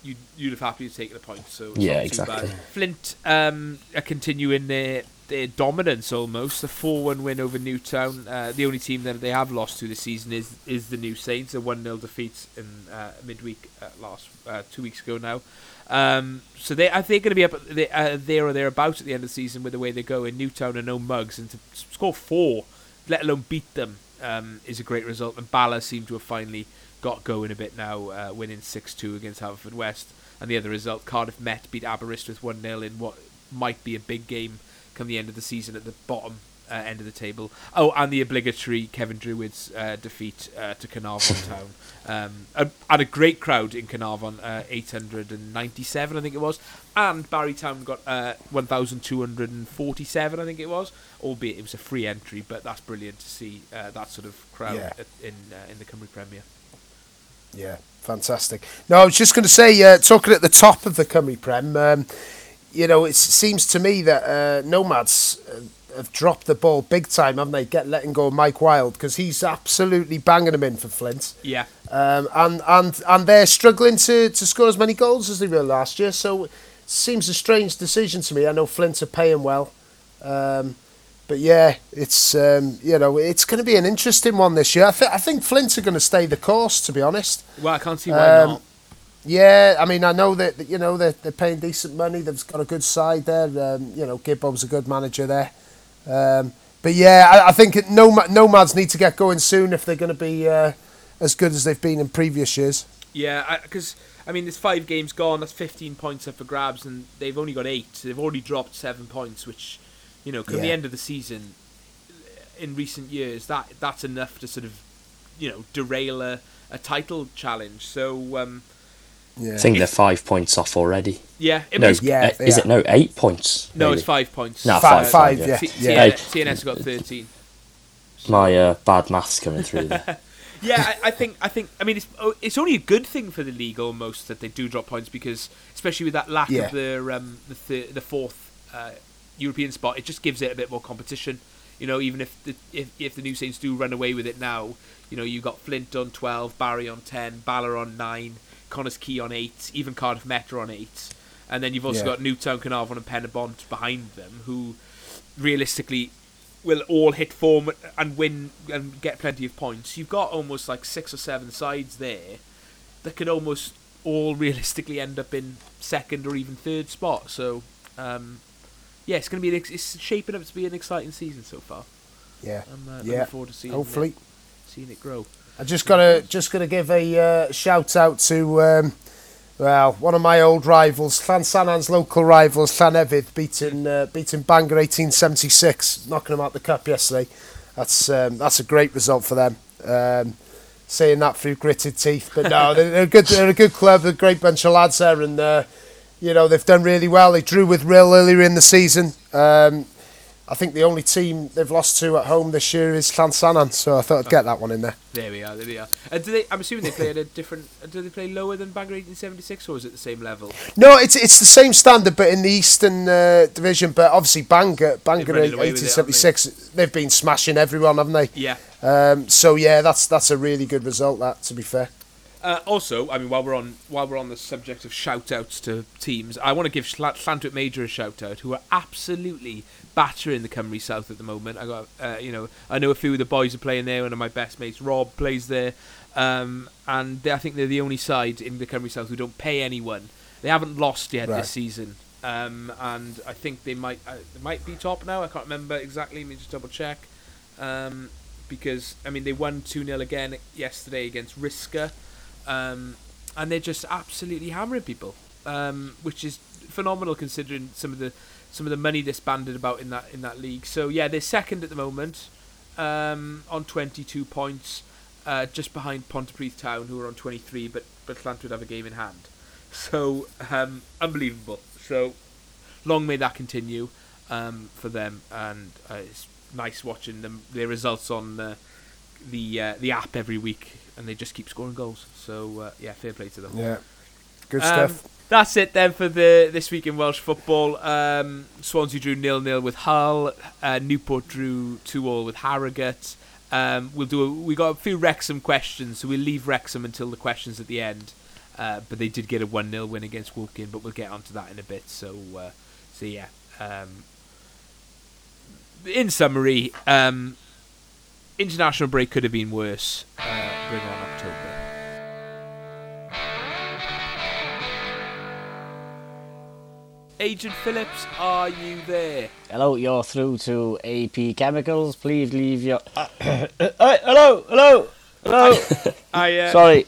you'd you'd have happily taken a point. So it's Yeah, not too exactly. Bad. Flint um, are continuing their their dominance almost. A four one win over Newtown. Uh, the only team that they have lost to this season is is the New Saints. A one 0 defeat in uh, midweek uh, last uh, two weeks ago now. Um, so they, I think, going to be up at the, uh, there or thereabouts at the end of the season with the way they go in Newtown and no mugs, and to score four, let alone beat them, um, is a great result. And Bala seem to have finally got going a bit now, uh, winning six two against Haverfordwest. And the other result, Cardiff Met beat Aberystwyth one 0 in what might be a big game come the end of the season at the bottom uh, end of the table. Oh, and the obligatory Cefn Druids uh, defeat uh, to Caernarfon Town. Um, and, and a great crowd in Caernarfon, uh, 897 I think it was. And Barry Town got uh, 1,247 I think it was. Albeit it was a free entry, but that's brilliant to see uh, that sort of crowd Yeah. in uh, in the Cymru Premier. Yeah, fantastic. No, I was just going to say, uh, talking at the top of the Cymru Prem, um, you know, it seems to me that uh, Nomads uh, have dropped the ball big time, haven't they? Get letting go of Mike Wilde because he's absolutely banging them in for Flint, Yeah. um, and and and they're struggling to, to score as many goals as they were last year. So it seems a strange decision to me. I know Flint are paying well. Um, but yeah, it's um, you know it's going to be an interesting one this year. I, th- I think Flint are going to stay the course, to be honest. Well, I can't see why Um, not. Yeah, I mean, I know that you know they're, they're paying decent money. They've got a good side there. Um, you know, Gibbob's a good manager there. Um, but yeah, I, I think Nomad, Nomads need to get going soon if they're going to be uh, as good as they've been in previous years. Yeah, because I, mean, there's five games gone. That's 15 points up for grabs, and they've only got eight. So they've already dropped seven points, which, you know, come the end of the season, in recent years, that that's enough to sort of, you know, derail a, a title challenge. So um, Yeah, I think they're five points off already. yeah, it No, Yeah, uh, is it no eight points? no, maybe? it's five points. No, Five- five. five, yeah. yeah. T- yeah. TNS, TNS got 13. My uh, bad maths coming through there. yeah, I, I think I think I mean it's oh, it's only a good thing for the league almost that they do drop points because especially with that lack Yeah. of the um, the th- the fourth uh, European spot, it just gives it a bit more competition. You know, even if the if, if the New Saints do run away with it now, you know you got Flint on twelve, Barry on ten, Bala on nine, Connah's Quay on eight, even Cardiff Met on eight, and then you've also Yeah. got Newtown, Caernarfon, and Penybont behind them who realistically will all hit form and win and get plenty of points. You've got almost like six or seven sides there that could almost all realistically end up in second or even third spot. So, um, yeah, it's going to be an it's shaping up to be an exciting season so far. Yeah, I'm uh, yeah. looking forward to seeing Hopefully, it, seeing it grow. I just gotta just gotta give a uh, shout out to um, well one of my old rivals, Llansannan's local rivals, Llanefydd, beating uh, beating Bangor 1876, knocking them out the cup yesterday. That's um, that's a great result for them. Um, saying that through gritted teeth, but no, they're, a good they're a good club, a great bunch of lads there, and uh, you know they've done really well. They drew with Rhyl earlier in the season. Um, I think the only team they've lost to at home this year is Llansannan, so I thought I'd get that one in there. There we are. There we are. And do they? I'm assuming they play at a different. uh, Do they play lower than Bangor 1876, or is it the same level? No, it's it's the same standard, but in the Eastern uh, Division. But obviously, Bangor, Bangor, running away with it, 1876, they've been smashing everyone, haven't they? Yeah. Um, so yeah, that's that's a really good result. That, to be fair. Uh, also, I mean, while we're on while we're on the subject of shout outs to teams, I want to give Schla- Llantwit Major a shout out, who are absolutely battering the Cymru South at the moment. I got, uh, you know, I know a few of the boys are playing there. One of my best mates, Rob, plays there, um, and they, I think they're the only side in the Cymru South who don't pay anyone. They haven't lost yet Right. this season, um, and I think they might uh, they might be top now. I can't remember exactly. Let me just double check. Um, because I mean they won two 0 again yesterday against Risca, um, and they're just absolutely hammering people, um, which is phenomenal considering some of the some of the money that's banded about in that in that league. So yeah, they're second at the moment um, on 22 points, uh, just behind Pontypridd Town who are on 23, but but would have a game in hand. So um, unbelievable. So long may that continue um, for them, and uh, it's nice watching them their results on uh, the uh, the app every week, and they just keep scoring goals. So uh, yeah, fair play to them. Yeah, good Um, stuff. That's it then for the this week in Welsh football. Um, Swansea drew nil nil with Hull. Uh, Newport drew two all with Harrogate. Um, we'll do. A, we got a few Wrexham questions, so we'll leave Wrexham until the questions at the end. Uh, but they did get a one 0 win against Woking, but we'll get onto that in a bit. So, uh, so yeah. Um, in summary, um, international break could have been worse. Uh, bring on October. Agent Phillips, are you there? Hello, you're through to AP Chemicals. Please leave your. Hey, hello, hello, hello. I, uh, sorry,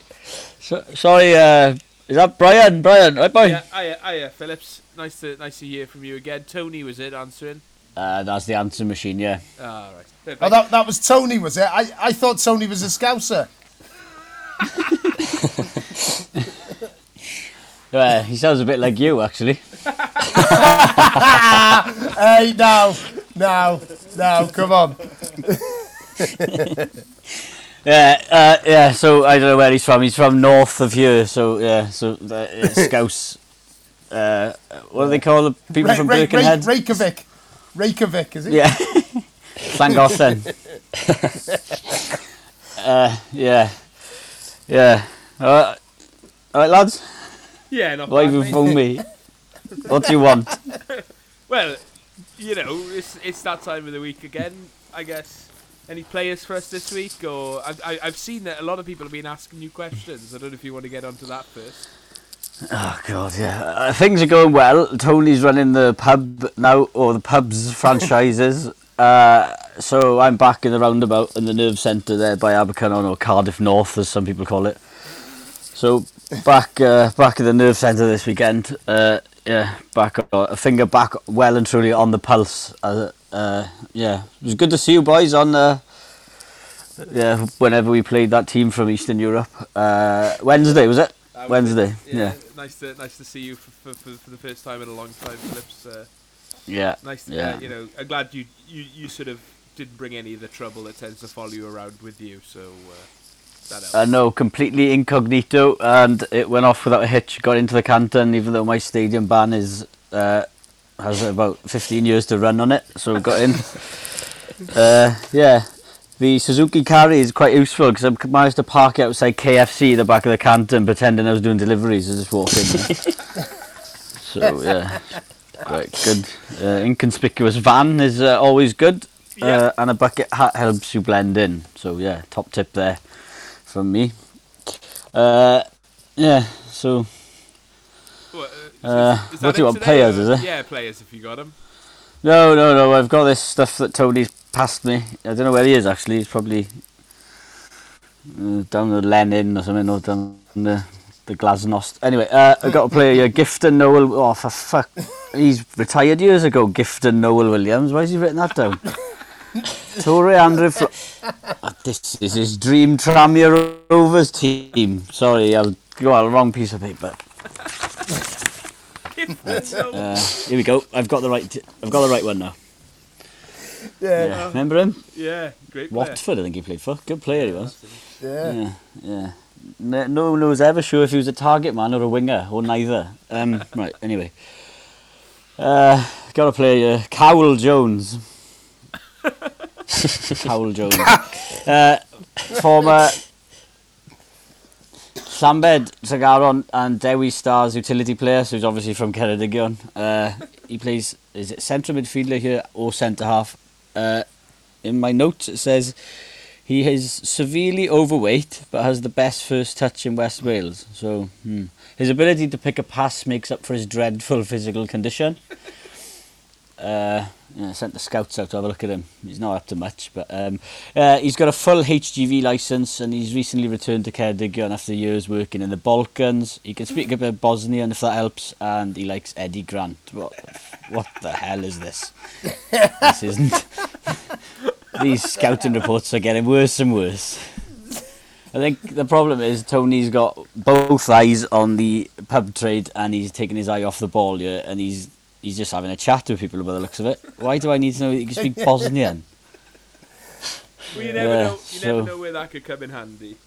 so, sorry. Uh, is that Brian? Brian, right, boy? Yeah, hiya, hiya, Phillips. Nice to nice to hear from you again. Tony was it answering? Uh, that's the answer machine. Yeah. All right. Fair Oh, that, that was Tony, was it? I, I thought Tony was a scouser. Uh, he sounds a bit like you, actually. Hey, no, no, no, come on. Yeah, uh, yeah. So I don't know where he's from. He's from north of here. So yeah, so uh, yeah, Scouse. Uh, what do they call the people Re- from Re- Re- Reykjavik. Reykjavik, is it? Yeah. Llangollen. uh, yeah. Yeah. Uh, all right, lads. Yeah, not Why bad, have you mate. phoned me? What do you want? Well, you know, it's it's that time of the week again. I guess. Any players for us this week, or I've I, I've seen that a lot of people have been asking you questions. I don't know if you want to get onto that first. Oh god, yeah. Uh, things are going well. Tony's running the pub now, or the pubs franchises. Uh, so I'm back in the roundabout in the nerve centre there by Abercynon or Cardiff North, as some people call it. So back, uh, back at the nerve centre this weekend. Uh, yeah, back uh, a finger back, well and truly on the pulse. Uh, uh, yeah, it was good to see you boys on. Uh, yeah, whenever we played that team from Eastern Europe, uh, Wednesday was it? Wednesday, yeah. Nice to nice to see you for, for, for, the first time in a long time, Phillips. Uh, Yeah. nice to Yeah. you know. I'm glad you, you you sort of didn't bring any of the trouble that tends to follow you around with you. So. I know, completely incognito, and it went off without a hitch. Got into the Canton, even though my stadium ban is uh, has about 15 years to run on it, so got in. uh, yeah, the Suzuki carry is quite useful because I managed to park it outside KFC, at the back of the Canton, pretending I was doing deliveries. I just walk in. So yeah, quite good. Uh, inconspicuous van is uh, always good, Yeah. uh, and a bucket hat helps you blend in. So yeah, top tip there from me. Uh, yeah, so What, uh, is- is what do you want, players, or- is it? Yeah, players if you got them. no, no, no. I've got this stuff that Tony's passed me. I don't know where he is actually. He's probably uh, down the Lenin or something, or down the the Glasnost. Anyway, uh, I've got a player uh, Gifton Noel. Oh, for fuck! He's retired years ago. Gifton Noel Williams. Why has he written that down? Tore André. Flo- Uh, this is his dream Tranmere Rovers team. Sorry, I'll go on wrong piece of paper. Uh, here we go. I've got the right. T- I've got the right one now. Yeah, Yeah. Remember him? yeah, great player. Watford, I think he played for. Good player he was. yeah. Yeah, yeah. No, no one was ever sure if he was a target man or a winger or neither. Um, right. Anyway, uh, got to play uh, Cowell Jones. Cowell Jones, uh, former Llambed, Sagaron and Dewi Stars utility player, so he's obviously from Ceredigion. Uh, he plays, is it centre midfielder here or centre half? Uh, in my notes it says he is severely overweight but has the best first touch in West Wales. So hmm. his ability to pick a pass makes up for his dreadful physical condition. Uh, yeah, sent the scouts out to have a look at him. He's not up to much, but um, uh, he's got a full HGV license and he's recently returned to Ceredigion after years working in the Balkans. He can speak a bit of Bosnian if that helps, and he likes Eddie Grant. What, what the hell is this? this isn't. These scouting reports are getting worse and worse. I think the problem is Tony's got both eyes on the pub trade and he's taking his eye off the ball here and he's he's just having a chat with people by the looks of it. Why do I need to know that you can speak Bosnian? Well, you never Yeah, know. You never know where that could come in handy.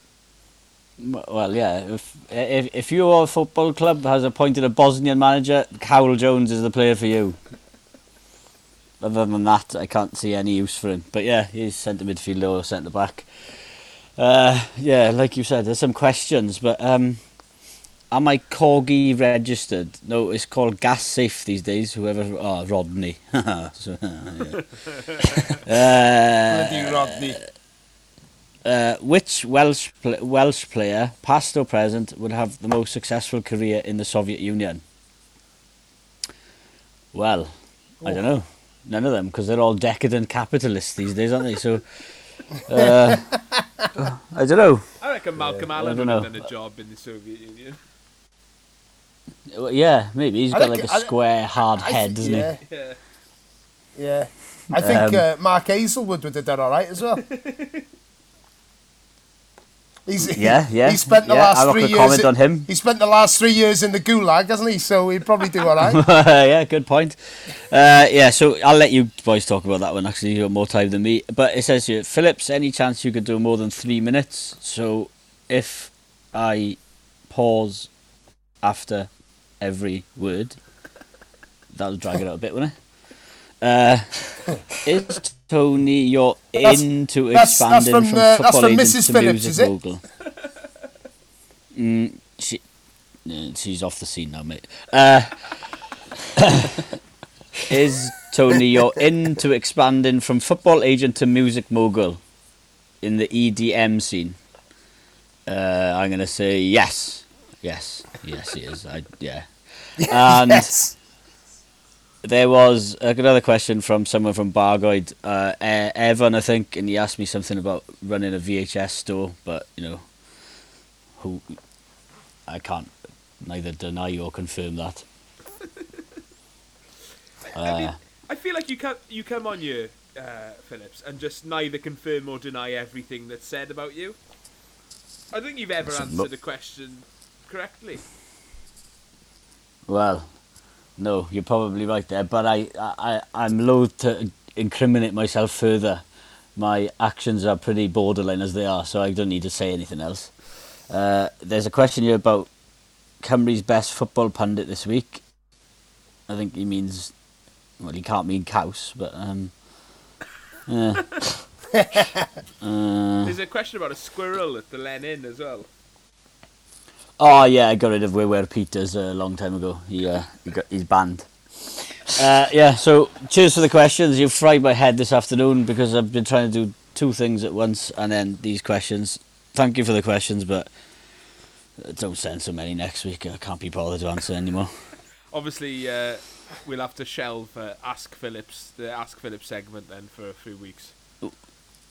Well, yeah. If, if if your football club has appointed a Bosnian manager, Cowell Jones is the player for you. Other than that, I can't see any use for him. But yeah, he's centre midfielder or centre back. Uh, yeah, like you said, there's some questions, but um, am I corgi registered? No, it's called gas safe these days. Whoever, oh, Rodney. So, yeah. uh, Rodney. uh, which Welsh pl- Welsh player, past or present, would have the most successful career in the Soviet Union? Well, I don't know. None of them, because they're all decadent capitalists these days, aren't they? So, uh, I don't know. I reckon Malcolm I Allen would have done a job in the Soviet Union. Well, Yeah, maybe he's I got think- like a I- square, hard I head, doesn't yeah, Yeah. yeah. I think Um, uh, Mark Hazelwood would have done all right as well. He's. Yeah, yeah. He spent the yeah, last I'll three look a years. comment in- on him. He spent the last three years in the gulag, hasn't he? So he'd probably do all right. yeah, good point. Uh, yeah, so I'll let you boys talk about that one. Actually, you got more time than me. But it says here, Phillips, any chance you could do more than three minutes? So if I pause after every word, that'll drag it out a bit, won't it? Uh, is Tony you're That's- into that's- that's expanding from, from, uh, that's football from agent Mrs. to Phillips, music mogul? Mm, she, yeah, she's off the scene now, mate. Uh, is Tony you're into expanding from football agent to music mogul in the EDM scene? Uh, I'm gonna say yes, yes, yes, he is. I yeah. And yes. there was another question from someone from Bargoed, uh, Evan, I think, and he asked me something about running a VHS store, but you know, who I can't neither deny or confirm that. I mean, Uh, I feel like you come you come on here, uh, Phillips, and just neither confirm or deny everything that's said about you. I don't think you've ever answered a question correctly. Well, no, you're probably right there, but I, I, I'm loath to incriminate myself further. my actions are pretty borderline as they are, so I don't need to say anything else. Uh, there's a question here about Cymru's best football pundit this week. I think he means, well, he can't mean Caws, but um, yeah. uh, There's a question about a squirrel at the Len Inn as well. Oh yeah, I got rid of Wayware Peters a long time ago. He, uh, he got, he's banned. Uh, yeah, so cheers for the questions. You've fried my head this afternoon because I've been trying to do two things at once, and then these questions. Thank you for the questions, but don't send so many next week. I can't be bothered to answer anymore. Obviously, uh, we'll have to shelve uh, Ask Phillips, the Ask Phillips segment then for a few weeks.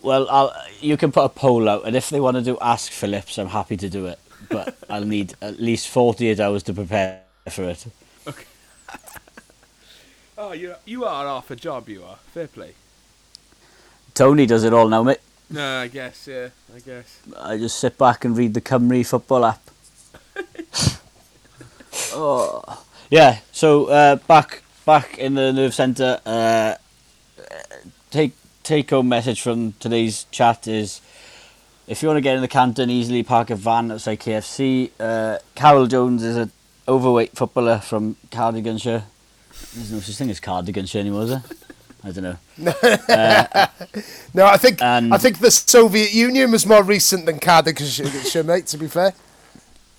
Well, I'll, you can put a poll out, and if they want to do Ask Phillips, I'm happy to do it. But I'll need at least 48 hours to prepare for it. Okay. oh, you you are off a job. You are fair play. Tony does it all now, mate. No, I guess yeah. I guess. I just sit back and read the Cymru football app. oh, yeah. So uh, back back in the nerve centre. Uh, take take home message from today's chat is if you want to get in the Canton easily, park a van outside KFC. Uh, Carol Jones is an overweight footballer from Cardiganshire. There's no such thing as Cardiganshire anymore, is there? I don't know. No, I think I think the Soviet Union was more recent than Cardiganshire, mate. To be fair.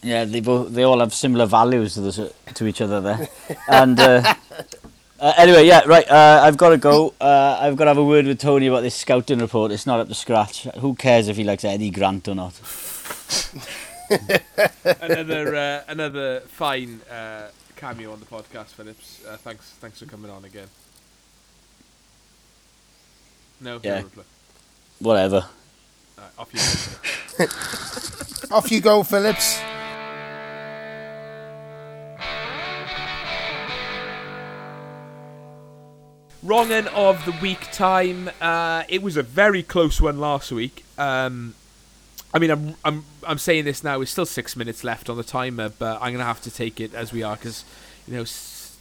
Yeah, they both they all have similar values to the, to each other there. And uh, uh, anyway, yeah, right. Uh, I've got to go. Uh, I've got to have a word with Tony about this scouting report. It's not up to scratch. Who cares if he likes Eddie Grant or not? another uh, another fine uh, cameo on the podcast, Phillips. Uh, thanks thanks for coming on again. No, Yeah. no. Whatever. Alright, off you go. Off you go, Phillips. Wrong end of the week time. Uh, it was a very close one last week. Um, I mean, I'm I'm I'm saying this now. There's still six minutes left on the timer, but I'm gonna have to take it as we are because you know s-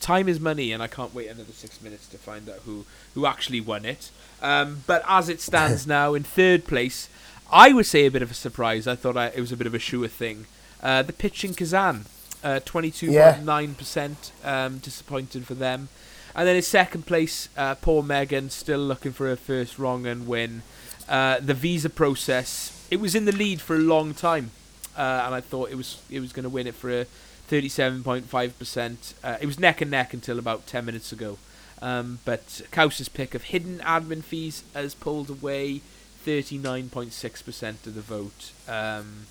time is money, and I can't wait another six minutes to find out who who actually won it. Um, but as it stands now, in third place, I would say a bit of a surprise. I thought I, it was a bit of a sure thing. Uh, the pitch in Kazan, uh, 22.9% um, disappointed for them. And then in second place, uh, Paul Megan still looking for her first wrong and win. Uh, the visa process, it was in the lead for a long time, uh, and I thought it was it was going to win it for a 37.5%. Uh, it was neck and neck until about 10 minutes ago. Um, but Kaus's pick of hidden admin fees has pulled away 39.6% of the vote. Um,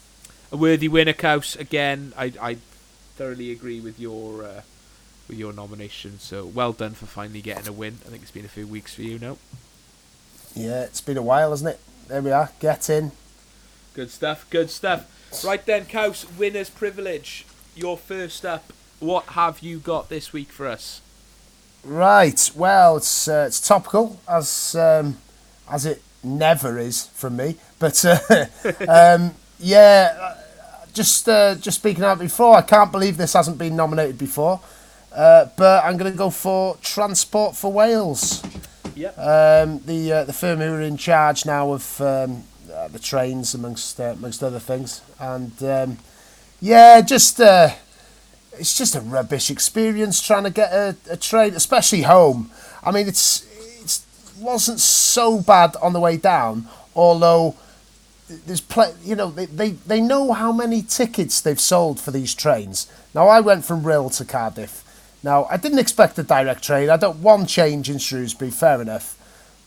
a worthy winner, Kaus. Again, I, I thoroughly agree with your uh, with your nomination. So well done for finally getting a win. I think it's been a few weeks for you now. Yeah, it's been a while, hasn't it? There we are. Get in. Good stuff. Good stuff. Right then, Kaus, winner's privilege. You're first up. What have you got this week for us? Right. Well, it's uh, it's topical as um, as it never is from me. But uh, um, yeah, uh, just uh, just speaking out before, I can't believe this hasn't been nominated before. Uh, but I'm going to go for Transport for Wales. Yep. Um, the uh, the firm who are in charge now of um, uh, the trains, amongst uh, amongst other things, and um, yeah, just uh, it's just a rubbish experience trying to get a, a train, especially home. I mean, it's it's wasn't so bad on the way down, although there's pl- you know they, they they know how many tickets they've sold for these trains. Now I went from Rhyl to Cardiff. Now I didn't expect a direct train. I don't one change in Shrewsbury, fair enough,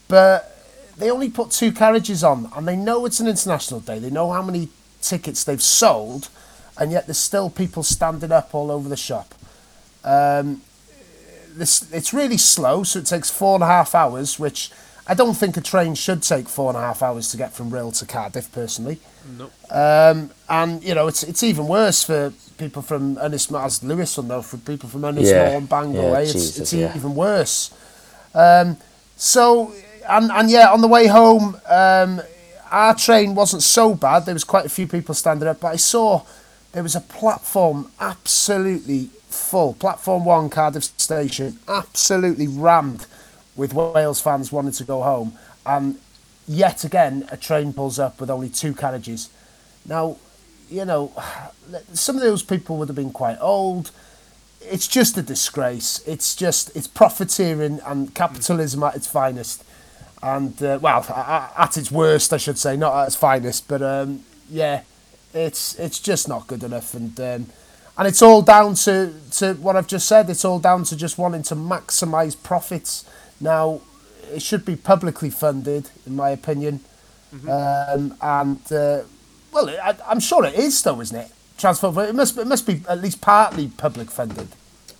but they only put two carriages on, and they know it's an international day. They know how many tickets they've sold, and yet there's still people standing up all over the shop. Um, this it's really slow, so it takes four and a half hours, which I don't think a train should take four and a half hours to get from Rhyl to Cardiff, personally. Nope. Um, and you know, it's it's even worse for people from Ynys Môn, as Lewis will know, for people from Ynys Môn Yeah. and Bangor. Yeah, eh? It's, Jesus, it's yeah. even worse. Um, so, and and yeah, on the way home, um, our train wasn't so bad. There was quite a few people standing up, but I saw there was a platform absolutely full. Platform one, Cardiff Station, absolutely rammed with Wales fans wanting to go home. And yet again a train pulls up with only two carriages. Now, you know, some of those people would have been quite old. It's just a disgrace. It's just it's profiteering and capitalism at its finest, and uh, well, at its worst, I should say, not at its finest. But um, yeah, it's it's just not good enough, and um, and it's all down to to what I've just said. It's all down to just wanting to maximise profits. Now, it should be publicly funded, in my opinion, mm-hmm. um, and uh, well, I, am sure it is, though, isn't it? Transfer, it must it must be at least partly public funded.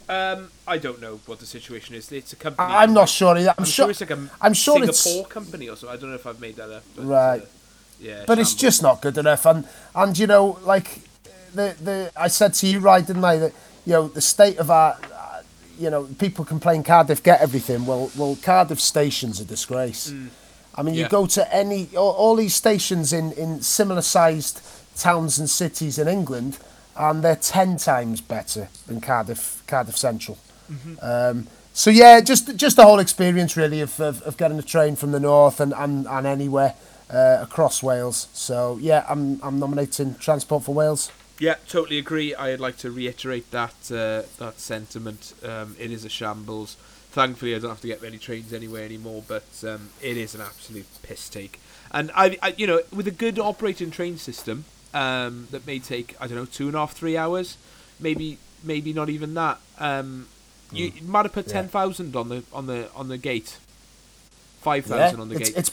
Um, I don't know what the situation is. It's a company. I'm not sure. I'm, I'm sure, sure, it's like a I'm sure Singapore it's, company or something. I don't know if I've made that up. But, right. Uh, yeah. But it's just not good enough. And and you know, like the the I said to you, right, didn't I? That you know the state of our you know, people complain Cardiff get everything. Well, well, Cardiff station's a disgrace. Mm. I mean, yeah. you go to any all, all, these stations in in similar sized towns and cities in England, and they're ten times better than Cardiff Cardiff Central. Mm-hmm. Um, so yeah, just just the whole experience really of, of, of getting a train from the north and and, and anywhere uh, across Wales. So yeah, I'm I'm nominating Transport for Wales. Yeah, totally agree. I'd like to reiterate that uh, that sentiment. Um, it is a shambles. Thankfully, I don't have to get many trains anywhere anymore, but um, it is an absolute piss take. And I, I, you know, with a good operating train system um, that may take I don't know two and a half, three hours, maybe maybe not even that. Um, you mm. might have put ten thousand yeah. on the on the on the gate, five thousand yeah, on the it's, gate. It's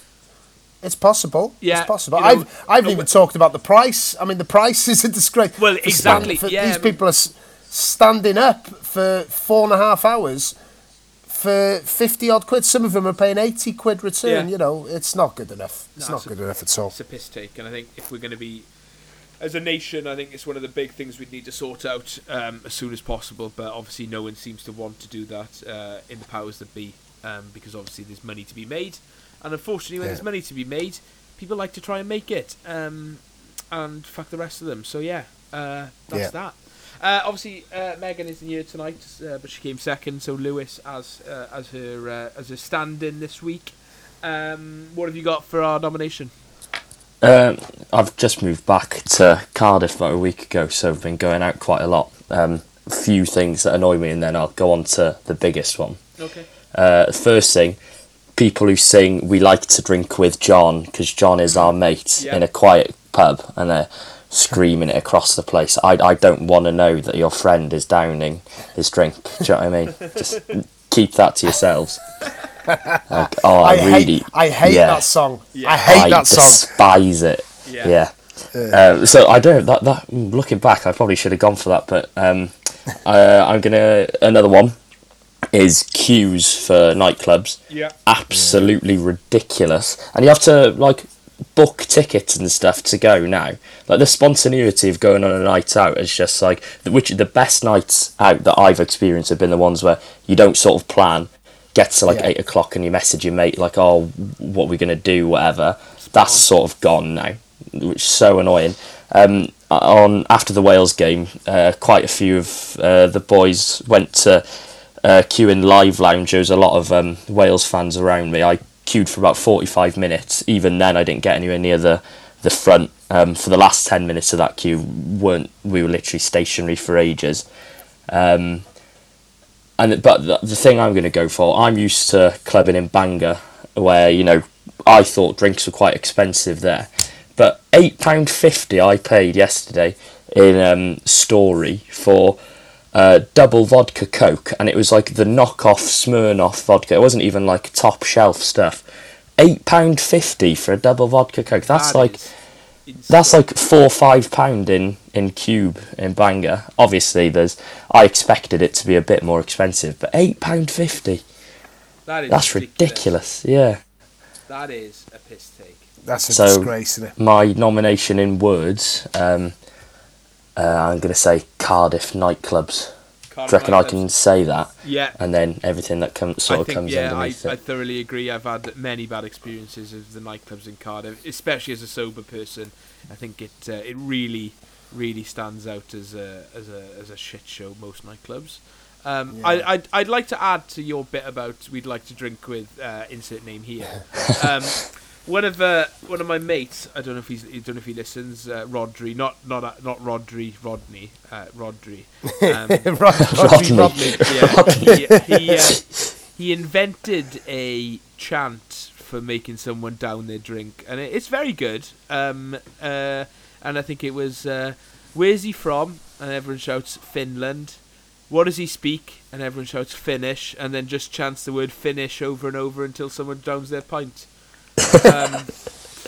it's possible. Yeah, it's possible. You know, I've I've even talked about the price. I mean, the price is a disgrace. Well, exactly. Stand, yeah, these people are standing up for four and a half hours for fifty odd quid. Some of them are paying eighty quid return. Yeah. You know, it's not good enough. It's no, not good a, enough at all. It's a piss take, and I think if we're going to be as a nation, I think it's one of the big things we need to sort out um, as soon as possible. But obviously, no one seems to want to do that uh, in the powers that be, um, because obviously there's money to be made. And unfortunately, when yeah. there's money to be made, people like to try and make it, um, and fuck the rest of them. So yeah, uh, that's yeah. that. Uh, obviously, uh, Megan isn't here tonight, uh, but she came second. So Lewis as uh, as her uh, as a stand-in this week. Um, what have you got for our nomination? Um, I've just moved back to Cardiff about a week ago, so I've been going out quite a lot. Um, a few things that annoy me, and then I'll go on to the biggest one. Okay. first thing, people who sing "We like to drink with John" because John is our mate yeah. in a quiet pub, and they're screaming it across the place. I, I don't want to know that your friend is downing his drink. Do you know what I mean? Just keep that to yourselves. Like, oh, I, I really, hate, I hate yeah. that song. Yeah. I hate I that song. despise it. Yeah. yeah. Uh, so I don't. That that looking back, I probably should have gone for that, but um, uh, I'm gonna another one is queues for nightclubs. Yeah. Absolutely yeah. ridiculous. And you have to like book tickets and stuff to go now. Like the spontaneity of going on a night out is just like which the best nights out that I've experienced have been the ones where you don't sort of plan, get to like yeah. eight o'clock and you message your mate like, oh, what we're we gonna do, whatever. That's sort of gone now, which is so annoying. Um, on after the Wales game, uh, quite a few of uh, the boys went to uh, queuing live lounge. There was a lot of um, Wales fans around me. I queued for about 45 minutes. Even then, I didn't get anywhere near the the front. Um, for the last 10 minutes of that queue, weren't we were literally stationary for ages. Um, and but the, the thing I'm going to go for, I'm used to clubbing in Bangor, where you know I thought drinks were quite expensive there, but eight pound fifty I paid yesterday in um, Storey for uh, double vodka Coke, and it was like the knockoff Smirnoff vodka. It wasn't even like top shelf stuff. Eight pound fifty for a double vodka Coke. That's that like that's like four five pound in in cube in Bangor. Obviously, there's I expected it to be a bit more expensive, but eight pound fifty. That is that's ridiculous. ridiculous. Yeah. That is a piss take. That's a so disgrace. My nomination in words. Um, uh, I'm going to say Cardiff nightclubs. Cardiff Do you reckon nightclubs. I can say that? Yeah. And then everything that comes sort I of think, comes yeah, underneath I, it. I thoroughly agree. I've had many bad experiences of the nightclubs in Cardiff, especially as a sober person. I think it uh, it really really stands out as a as a as a shit show. Most nightclubs. Um, yeah. I, I'd, I'd like to add to your bit about we'd like to drink with uh, insert name here. Um, one of uh, one of my mates. I don't know if he's. I don't know if he listens. Uh, Rodri, not not uh, not Rodri, Rodney, uh, Rodri. Um, Rodney, Rodney. Rodney. yeah, he he, uh, he invented a chant for making someone down their drink, and it, it's very good. Um, uh, and I think it was, uh, "Where's he from?" And everyone shouts, "Finland." What does he speak? And everyone shouts Finnish, and then just chants the word Finnish over and over until someone downs their pint. Um,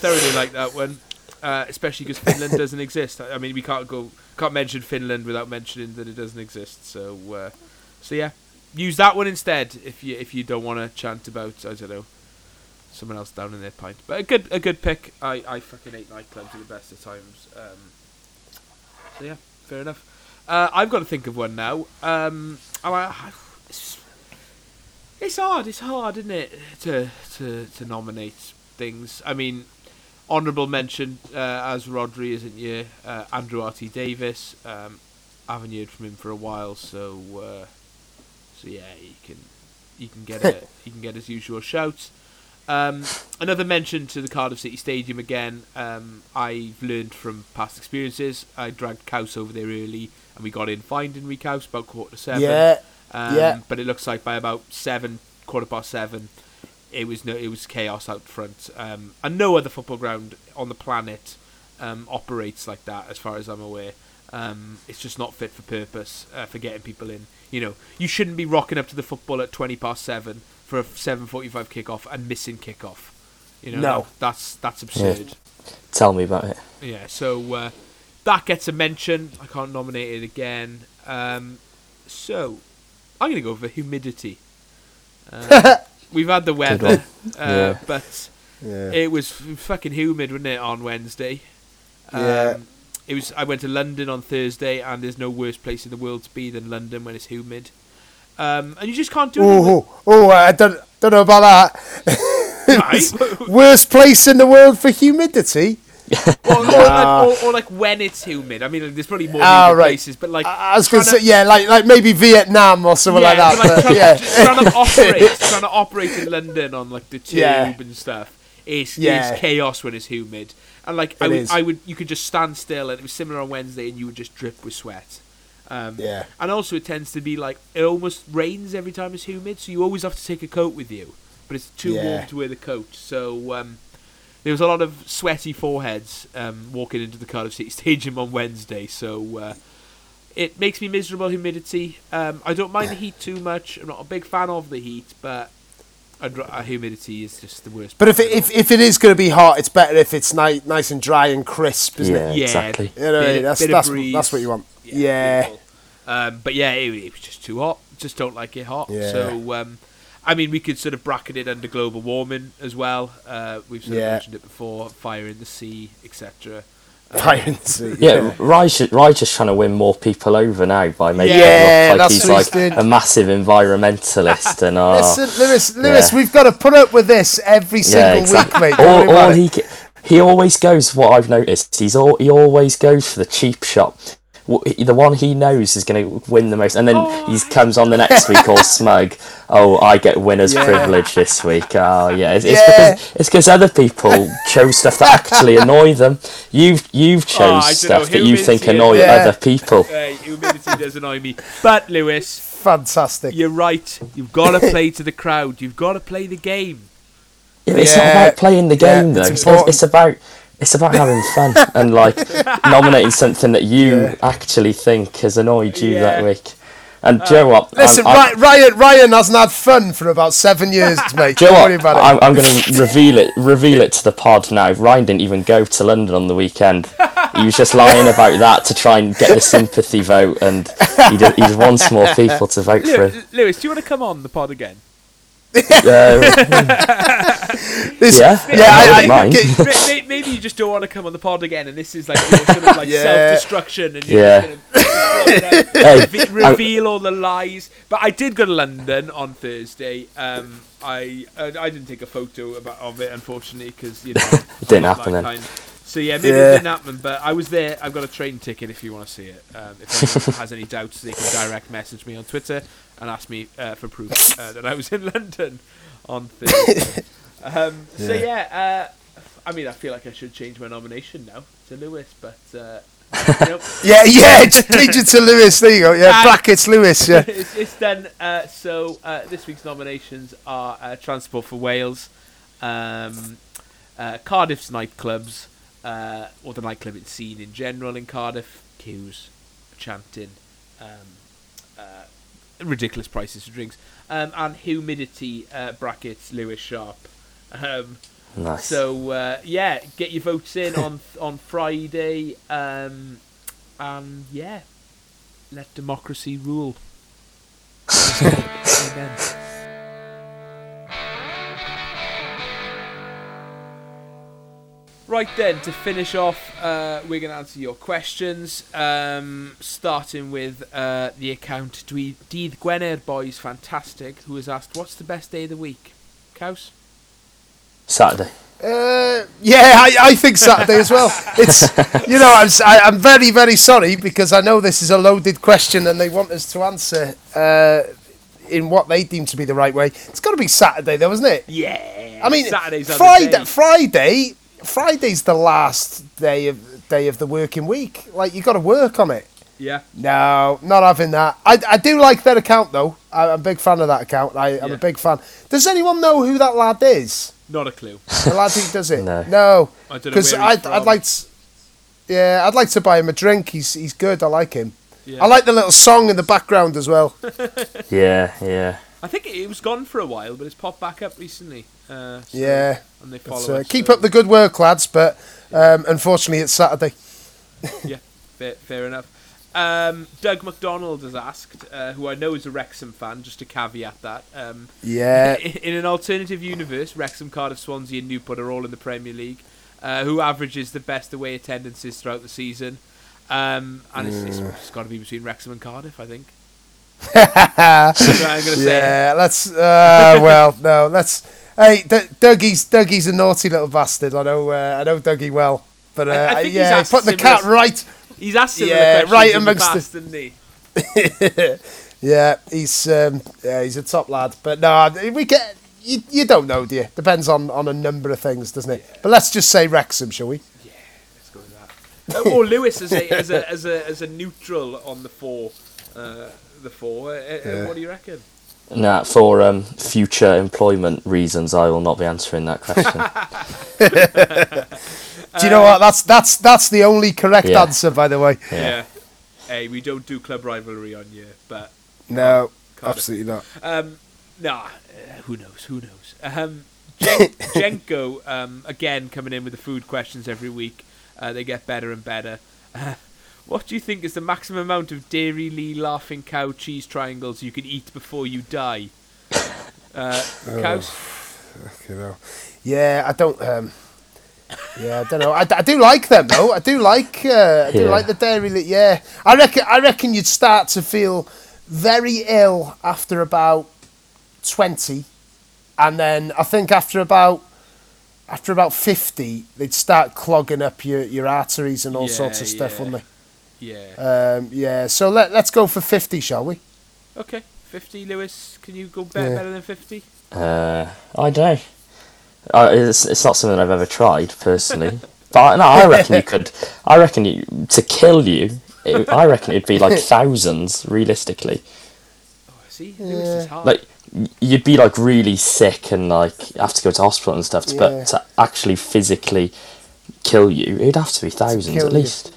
thoroughly like that one, uh, especially because Finland doesn't exist. I I mean, we can't go can't mention Finland without mentioning that it doesn't exist. So, uh, so yeah, use that one instead if you if you don't want to chant about I don't know someone else down in their pint. But a good a good pick. I I fucking hate nightclubs at the best of times. Um, so yeah, fair enough. Uh, I've got to think of one now. Um, I, I- it's, it's hard. It's hard, isn't it, to to to nominate things. I mean, honourable mention uh, as Rodri, isn't you? Uh, Andrew R.T. Davies. Um, I haven't heard from him for a while, so uh, so yeah, he can he can get a, he can get his usual shouts. Um, another mention to the Cardiff City Stadium again. Um, I've learned from past experiences. I dragged Couse over there early, and we got in fine, didn't we, Couse? About quarter to seven. Yeah, Um, yeah. But it looks like by about seven, quarter past seven, it was no, it was chaos out front. Um, and no other football ground on the planet um, operates like that, as far as I'm aware. Um, it's just not fit for purpose uh, for getting people in. You know, you shouldn't be rocking up to the football at twenty past seven for a seven forty-five kickoff and missing kickoff. You know, No. that's that's absurd. Tell me about it. Yeah, so uh, that gets a mention. I can't nominate it again. Um, so I'm going to go for humidity. Uh, we've had the weather, uh, Yeah. but yeah. it was fucking humid, wasn't it, on Wednesday? Um, Yeah. It was. I went to London on Thursday, and there's no worse place in the world to be than London when it's humid. Um, and you just can't do anything. Oh, oh, I don't don't know about that. Right. Worst place in the world for humidity. or, or, like, or, or like when it's humid. I mean, there's probably more Ah, humid right. places, but like I I was to trying say, yeah, like like maybe Vietnam or something like that. but, like, yeah, trying to operate, trying to operate in London on like the tube Yeah. and stuff is Yeah. chaos when it's humid. And like I would, is. I would, you could just stand still, and it was similar on Wednesday, and you would just drip with sweat. Um, Yeah. And also, it tends to be like it almost rains every time it's humid, so you always have to take a coat with you, but it's too Yeah. warm to wear the coat. So um, there was a lot of sweaty foreheads um, walking into the Cardiff City Stadium on Wednesday. So uh, it makes me miserable. Humidity. Um, I don't mind the heat too much. I'm not a big fan of the heat, but I'd, uh, humidity is just the worst. but if it, if, if it is going to be hot, it's better if it's nice nice and dry and crisp, isn't Yeah. it? yeah, exactly. You know, bit- that's bit of that's that's what you want. Yeah, beautiful. Um, but yeah, it, it was just too hot. Just don't like it hot. Yeah. So, um, I mean, we could sort of bracket it under global warming as well. Uh, we've sort of mentioned it before: fire in the sea, etc. fire in the sea. Yeah, Rye's, ju- Rye's just trying to win more people over now by making Yeah, it look like he's like he's a massive environmentalist and uh, Listen, Lewis, Lewis, yeah. we've got to put up with this every single yeah, exactly. week, mate. Don't all, all he ge- he always goes. What I've noticed, he's all, he always goes for the cheap shot. Wh- he- The one he knows is going to win the most, and then he comes on the next week all smug. Oh, I get winner's Yeah. privilege this week. Oh, yeah, it's, it's Yeah. because it's because other people chose stuff that actually annoy them. You've you've chose Oh, stuff that you think humidity annoy Yeah. other people. Uh, humidity does annoy me. But Lewis, Fantastic. you're right. You've got to play to the crowd. You've got to play the game. Yeah, but it's not about playing the Yeah, game though. it's It's, it's about it's about having fun and like nominating something that you actually think has annoyed you that week. And do you know what? I'm- Listen, I'm, Ryan, Ryan hasn't had fun for about seven years, mate. do you Don't what? about it. I'm, I'm going to reveal it. Reveal it to the pod now. Ryan didn't even go to London on the weekend. He was just lying about that to try and get the sympathy vote, and he, did, he just wants more people to vote for him. Lewis, Lewis, do you want to come on the pod again? This- yeah, yeah, I- I I- get- May- may- Maybe you just don't want to come on the pod again, and this is like your sort of like Yeah. self-destruction, and you're Yeah. going to Hey, Re- reveal all the lies. But I did go to London on Thursday. Um, I uh, I didn't take a photo about, of it, unfortunately, because you know It didn't happen then. kind. So yeah, maybe Yeah. it didn't happen, but I was there. I've got a train ticket if you want to see it. Um, if anyone has any doubts, they can direct message me on Twitter and asked me uh, for proof uh, that I was in London on Thursday. um, So yeah, uh, I mean, I feel like I should change my nomination now to Lewis, but uh, know, Yeah, yeah, change it to Lewis. There you go. Yeah, Ah. brackets Lewis. Yeah. it's, it's done. Uh, so uh, this week's nominations are uh, Transport for Wales, um, uh, Cardiff's nightclubs, uh, or the nightclub scene in general in Cardiff, queues, chanting, um, ridiculous prices for drinks, um, and humidity uh, brackets Lewis Sharp. Um, Nice. so uh, yeah, get your votes in on on Friday, um, and yeah, let democracy rule. Amen. Right then, to finish off, uh, we're going to answer your questions. Um, starting with uh, the account Dweed Deed Gwener Boys Fantastic, who has asked, "What's the best day of the week?" Kaus. Saturday. Uh, yeah, I, I think Saturday as well. It's you know I'm s- I, am very very sorry because I know this is a loaded question and they want us to answer uh, in what they deem to be the right way. It's got to be Saturday though, isn't it? Yeah. I mean, Saturdays are Friday. Friday. Friday's the last day of day of the working week. Like you got to work on it. Yeah. No, not having that. I, I do like their account though. I, I'm a big fan of that account. I, I'm Yeah. a big fan. Does anyone know who that lad is? Not a clue. The lad who does it? No. No. I don't know Because I'd. I'd like to. Yeah, I'd like to buy him a drink. He's he's good. I like him. Yeah. I like the little song in the background as well. Yeah, yeah. I think it, it was gone for a while, but it's popped back up recently. Uh, so- Yeah. And they But, uh, us, keep so- up the good work, lads. But um, unfortunately, it's Saturday. yeah, fair, fair enough. Um, Doug McDonald has asked, uh, who I know is a Wrexham fan, just to caveat that. Um, Yeah. in an alternative universe, Wrexham, Cardiff, Swansea, and Newport are all in the Premier League. Uh, who averages the best away attendances throughout the season? Um, and it's, it's, it's got to be between Wrexham and Cardiff, I think. Yeah, let's. Uh, well, no, let's. Hey, D- Dougie's Dougie's a naughty little bastard. I know. Uh, I know Dougie well, but uh, I- I he's yeah, asked put the cat right. He's asked Yeah, right amongst the- past, didn't he? Yeah, he's um, yeah, he's a top lad. But no, we get. You, you don't know, do you? Depends on, on a number of things, doesn't it? But let's just say Wrexham, shall we? Yeah, let's go with that. Uh, or Lewis as a, as a as a as a neutral on the four, uh, the four. Uh, uh, Yeah. What do you reckon? Nah, for um, future employment reasons, I will not be answering that question. Do you know what? That's that's that's the only correct Yeah. answer, by the way. Yeah. Hey, we don't do club rivalry on you, but No, Cardiff. absolutely not. um, nah. Uh, who knows? Who knows? Um, Jen- Jenko um, again coming in with the food questions every week. Uh, they get better and better. What do you think is the maximum amount of Dairylea Laughing Cow cheese triangles you can eat before you die? Uh, Kaus. You know. Yeah, I don't. Um, yeah, I don't know. I, I do like them though. I do like. Uh, I do Yeah. like the dairy. Li- yeah, I reckon. I reckon you'd start to feel very ill after about twenty, and then I think after about after about fifty, they'd start clogging up your, your arteries and all Yeah, sorts of stuff, yeah. wouldn't Yeah. Um, yeah. So let let's go for fifty, shall we? Okay, 50, Lewis. Can you go better, Yeah. better than 50? Uh, I don't know. Uh, it's, it's not something I've ever tried personally. but I, no, I reckon you could. I reckon you to kill you. It, I reckon it'd be like thousands, realistically. Oh, see, Lewis is hard. Like you'd be like really sick and like have to go to hospital and stuff. Yeah. But to actually physically kill you, it'd have to be thousands kill at you.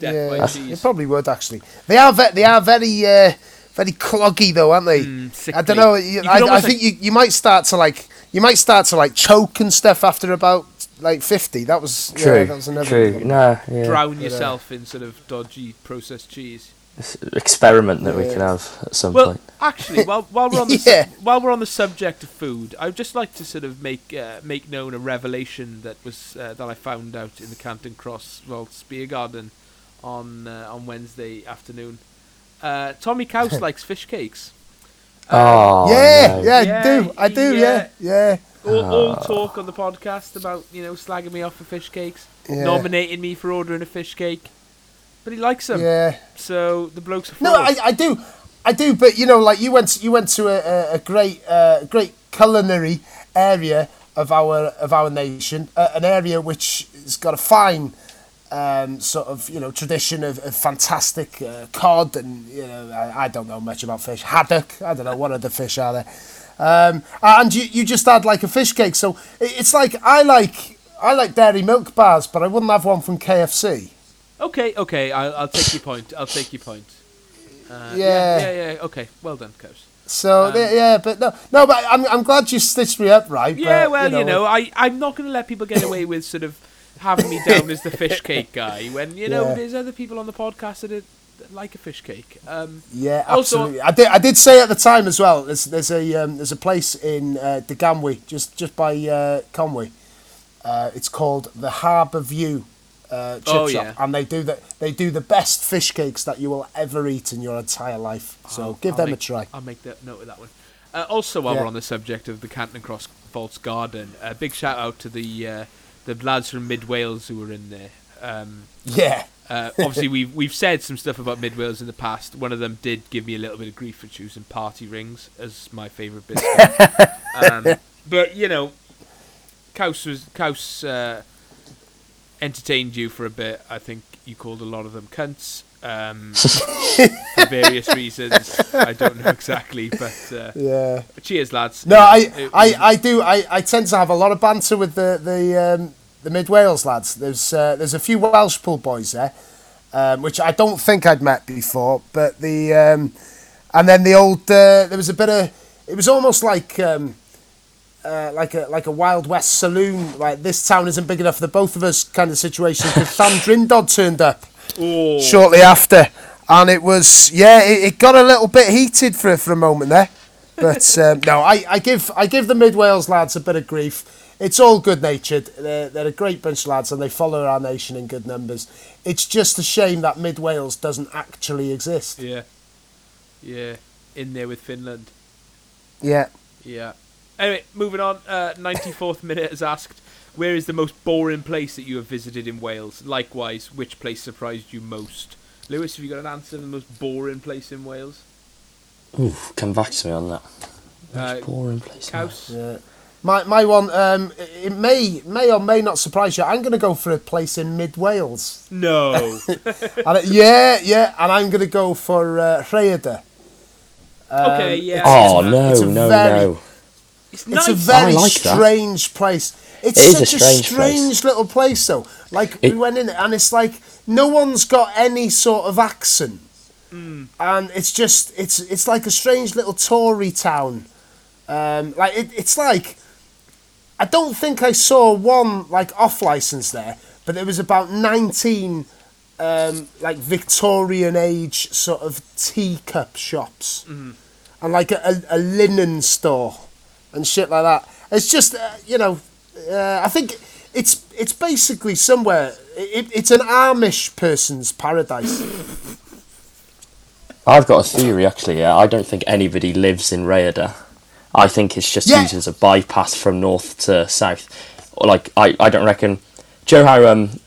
Least. Death Yeah, it probably would actually. They are ve- they are very uh, very cloggy though, aren't they? Mm, I don't know. You, You I, I almost, think you, you might start to like you might start to like choke and stuff after about like fifty. That was yeah, True. that was another True. one. No. Yeah. drown But, uh, yourself in sort of dodgy processed cheese. Experiment that we can have at some Well, point. actually, while while we're on the Yeah. su- while we're on the subject of food, I'd just like to sort of make uh, make known a revelation that was uh, that I found out in the Canton Cross World Spear Garden on uh, on Wednesday afternoon. Uh, Tommy Couse likes fish cakes. oh. yeah, no. yeah, Yeah, I do. I do. Yeah, yeah. All, all Ah. talk on the podcast about you know slagging me off for fish cakes, Yeah. nominating me for ordering a fish cake, but he likes them. Yeah. So the blokes are No, I, I do, I do. But you know, like you went, you went to a, a, a great, uh, great culinary area, of our of our nation, uh, an area which has got a fine um, sort of you know tradition of, of fantastic uh, cod and you know I, I don't know much about fish haddock I don't know what other fish are there um, and you, you just had like a fish cake so it's like I like I like dairy milk bars but I wouldn't have one from KFC Okay, okay, I'll, I'll take your point. I'll take your point. Uh, Yeah. yeah, yeah. Okay, well done, coach so Um, yeah, yeah but no no but I'm, I'm glad you stitched me up right Yeah, but, well, you know, I I'm not going to let people get away with sort of having me down as the fish cake guy when you know Yeah. there's other people on the podcast that, are, like a fish cake. Um, Yeah, Also- absolutely. I did. I did say at the time as well. There's there's a um, there's a place in uh, Deganwy, just just by uh, Conwy. Uh, it's called the Harbour View uh, chip Oh, shop, yeah. and they do the they do the best fish cakes that you will ever eat in your entire life. So I'll- give I'll them make- a try. I'll make that note of that one. Uh, also, while Yeah. we're on the subject of the Canton Cross Vaults Garden, a big shout out to the uh, the lads from Mid Wales who were in there. Um, Yeah, uh, obviously, we've we've said some stuff about Mid Wales in the past. One of them did give me a little bit of grief for choosing party rings as my favourite biscuit. um, but you know, Kaus was Kaus uh, entertained you for a bit. I think you called a lot of them cunts um, for various reasons. I don't know exactly, but uh, yeah. cheers, lads. No, It- I, it I, I do. I, I tend to have a lot of banter with the the um, the Mid Wales lads. There's uh, there's a few Welshpool boys there, um, which I don't think I'd met before. But the um, and then the old uh, there was a bit of it was almost like um, uh, like a like a Wild West saloon. Like this town isn't big enough for the both of us kind of situation. Because Llandrindod turned up Shortly after, and it was yeah, it, it got a little bit heated for for a moment there. But um, no, I, I give I give the Mid Wales lads a bit of grief. It's all good natured. They're, they're a great bunch of lads, and they follow our nation in good numbers. It's just a shame that Mid Wales doesn't actually exist. Yeah, yeah, in there with Finland. Yeah. Yeah. Anyway, moving on. Uh, 94th minute has asked, where is the most boring place that you have visited in Wales? Likewise, which place surprised you most? Lewis, have you got an answer for the most boring place in Wales? Ooh, come back to me on that. Uh, Most boring place. Couse? Yeah. My my one um, it may may or may not surprise you. I'm going to go for a place in Mid Wales. No. And it- yeah, yeah, and I'm going to go for uh, Rhaeadr. Um, Okay, yeah. Oh It's no, it's no, very- no! It's It's a very I like that. strange place. It's It is a such strange strange little place, though. Like It- we went in, and it's like no one's got any sort of accent, and it's just it's it's like a strange little Tory town. Um, like it, it's like I don't think I saw one like off license there, but there was about nineteen um, like Victorian age sort of teacup shops, and like a, a, a linen store and shit like that. It's just uh, you know, uh, I think it's it's basically somewhere. It, it's an Amish person's paradise. I've got a theory actually. Yeah, I don't think anybody lives in Rhaeadr. I think it's just Yeah. used as a bypass from north to south. Like I, I don't reckon. Joe, how um,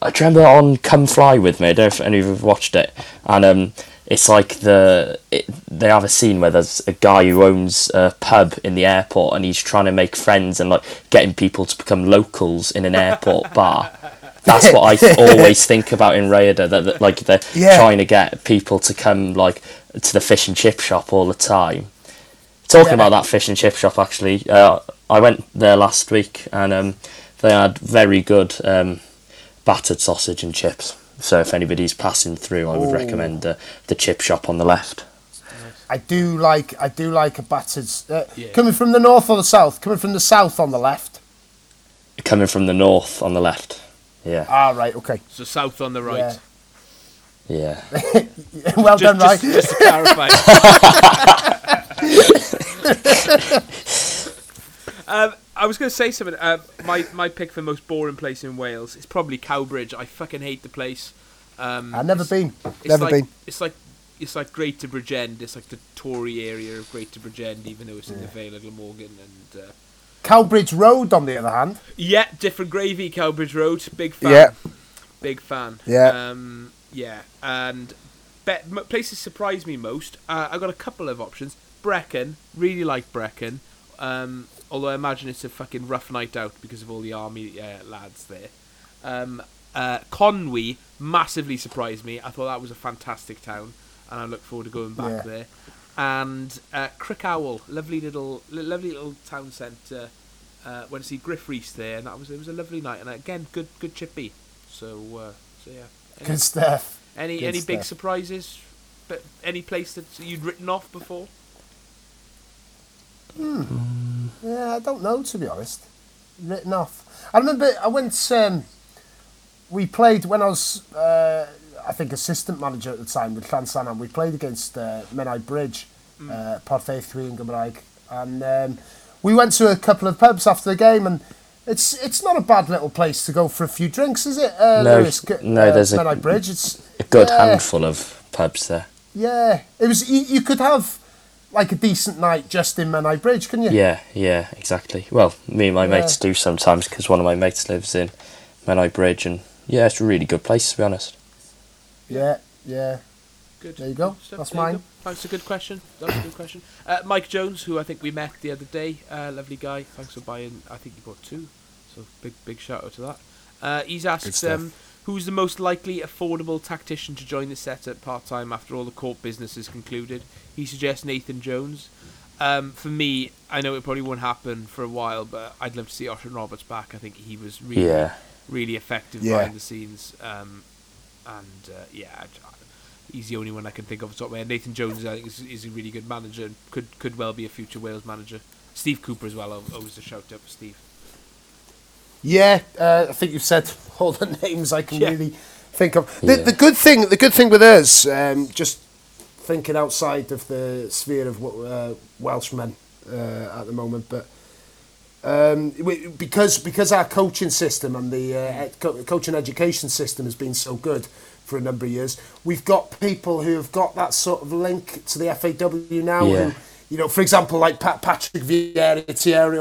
I remember on Come Fly with Me. I don't know if any of you have watched it, and um, it's like the it, they have a scene where there's a guy who owns a pub in the airport, and he's trying to make friends and like getting people to become locals in an airport bar. That's what I always think about in Rhaeadr. That, that like they're Yeah. trying to get people to come like to the fish and chip shop all the time. Talking Yeah. about that fish and chip shop, actually, uh, I went there last week and um, they had very good um, battered sausage and chips. So if anybody's passing through, I would Ooh. recommend the the chip shop on the left. I do like I do like a battered. Uh, Yeah. Coming from the north or the south? Coming from the south on the left. Coming from the north on the left. Yeah, Ah, right. Okay. So south on the right. Yeah. yeah. well Just, done, right? just, just to clarify. um, I was going to say something. Uh, my my pick for the most boring place in Wales is probably Cowbridge. I fucking hate the place. Um, I've never been. it's Never like, been. It's like it's like Greater Bridgend. It's like the Tory area of Greater Bridgend, even though it's in the Vale of Glamorgan. And uh, Cowbridge Road, on the other hand. yeah, different gravy. Cowbridge Road. Big fan. Yeah. Big fan. Yeah. Um, yeah. And places surprise me most. Uh, I got a couple of options. Brecon. Really like Brecon. Um, although I imagine it's a fucking rough night out because of all the army uh, lads there. Um, uh, Conwy massively surprised me. I thought that was a fantastic town, and I look forward to going back Yeah. there. And uh, lovely little, lovely little town centre. Uh, went to see Gruff Rhys there, and that was it was a lovely night. And again, good good chippy. So uh, so yeah. Any Good stuff. any, good any big surprises? But any place that you'd written off before? Yeah, I don't know to be honest. Written off. I remember I went. Um, we played when I was, uh, I think, assistant manager at the time with Llansannan. We played against uh, Menai Bridge, uh, Porthaethwy in Gymraeg, and um, we went to a couple of pubs after the game, and it's it's not a bad little place to go for a few drinks, is it? Uh, No, Lewis? No, uh, there's a- Menai Bridge. It's A good yeah. handful of pubs there. Yeah, it was. You, you could have like a decent night just in Menai Bridge, couldn't you? Yeah, yeah, exactly. Well, me and my Yeah. mates do sometimes because one of my mates lives in Menai Bridge, and yeah, it's a really good place to be honest. yeah, yeah. Good. There you go. Good stuff. That's mine. go. That's a good question. That's a good question. Uh, Mike Jones, who I think we met the other day, uh, lovely guy. Thanks for buying. I think you bought two, so big big shout out to that. Uh, he's Good asked, stuff. um, who's the most likely affordable tactician to join the set at part time after all the court business is concluded? He suggests Nathan Jones. Um, for me, I know it probably won't happen for a while, but I'd love to see Osian Roberts back. I think he was really, Yeah, really effective Yeah. behind the scenes. Um, and uh, yeah, he's the only one I can think of off the top of my head. Nathan Jones, I think, is, is a really good manager and could could well be a future Wales manager. Steve Cooper as well. al- Always a shout out for Steve. Yeah, uh, I think you've said all the names I can Yeah. really think of. The, Yeah. the good thing, the good thing with us, um, just thinking outside of the sphere of uh, Welshmen uh, at the moment, but um, we, because because our coaching system and the uh, co- coaching education system has been so good for a number of years, we've got people who have got that sort of link to the FAW now. Yeah. Who, you know, for example, like Pat, Patrick Vieira, Thierry,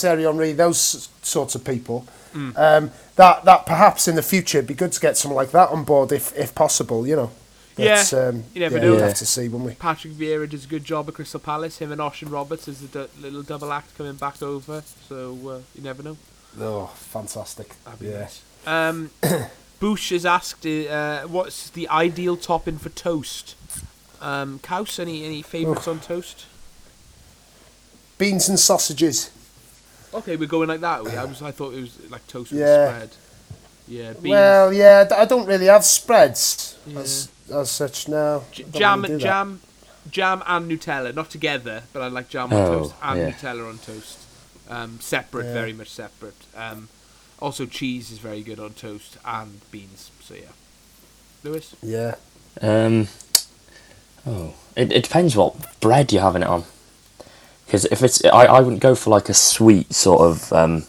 Thierry Henry, those sorts of people. Um, that that perhaps in the future it'd be good to get someone like that on board if if possible. You know. Yeah, um, you never yeah, know. We'll Yeah. have to see, won't we? Patrick Vieira does a good job at Crystal Palace. Him and Osian Roberts is the du- little double act coming back over. So uh, you never know. Oh, fantastic! That'd be yeah. nice. Um, Boosh has asked, uh, "What's the ideal topping for toast?" Um, Kaus, any any favourites on toast? Beans and sausages. Okay, we're going like that. we? I was I thought it was like toast with Yeah. spread. Yeah, beans. Well, yeah, I don't really have spreads Yeah. as as such now. J- I don't jam, really do that. jam, jam, and Nutella, not together, but I like jam on Oh, toast and yeah. Nutella on toast. Um, separate, Yeah. very much separate. Um, also, cheese is very good on toast and beans. So yeah, Lewis. Yeah. Um, oh, it, it depends what bread you're having it on. Because if it's, I, I wouldn't go for like a sweet sort of, um,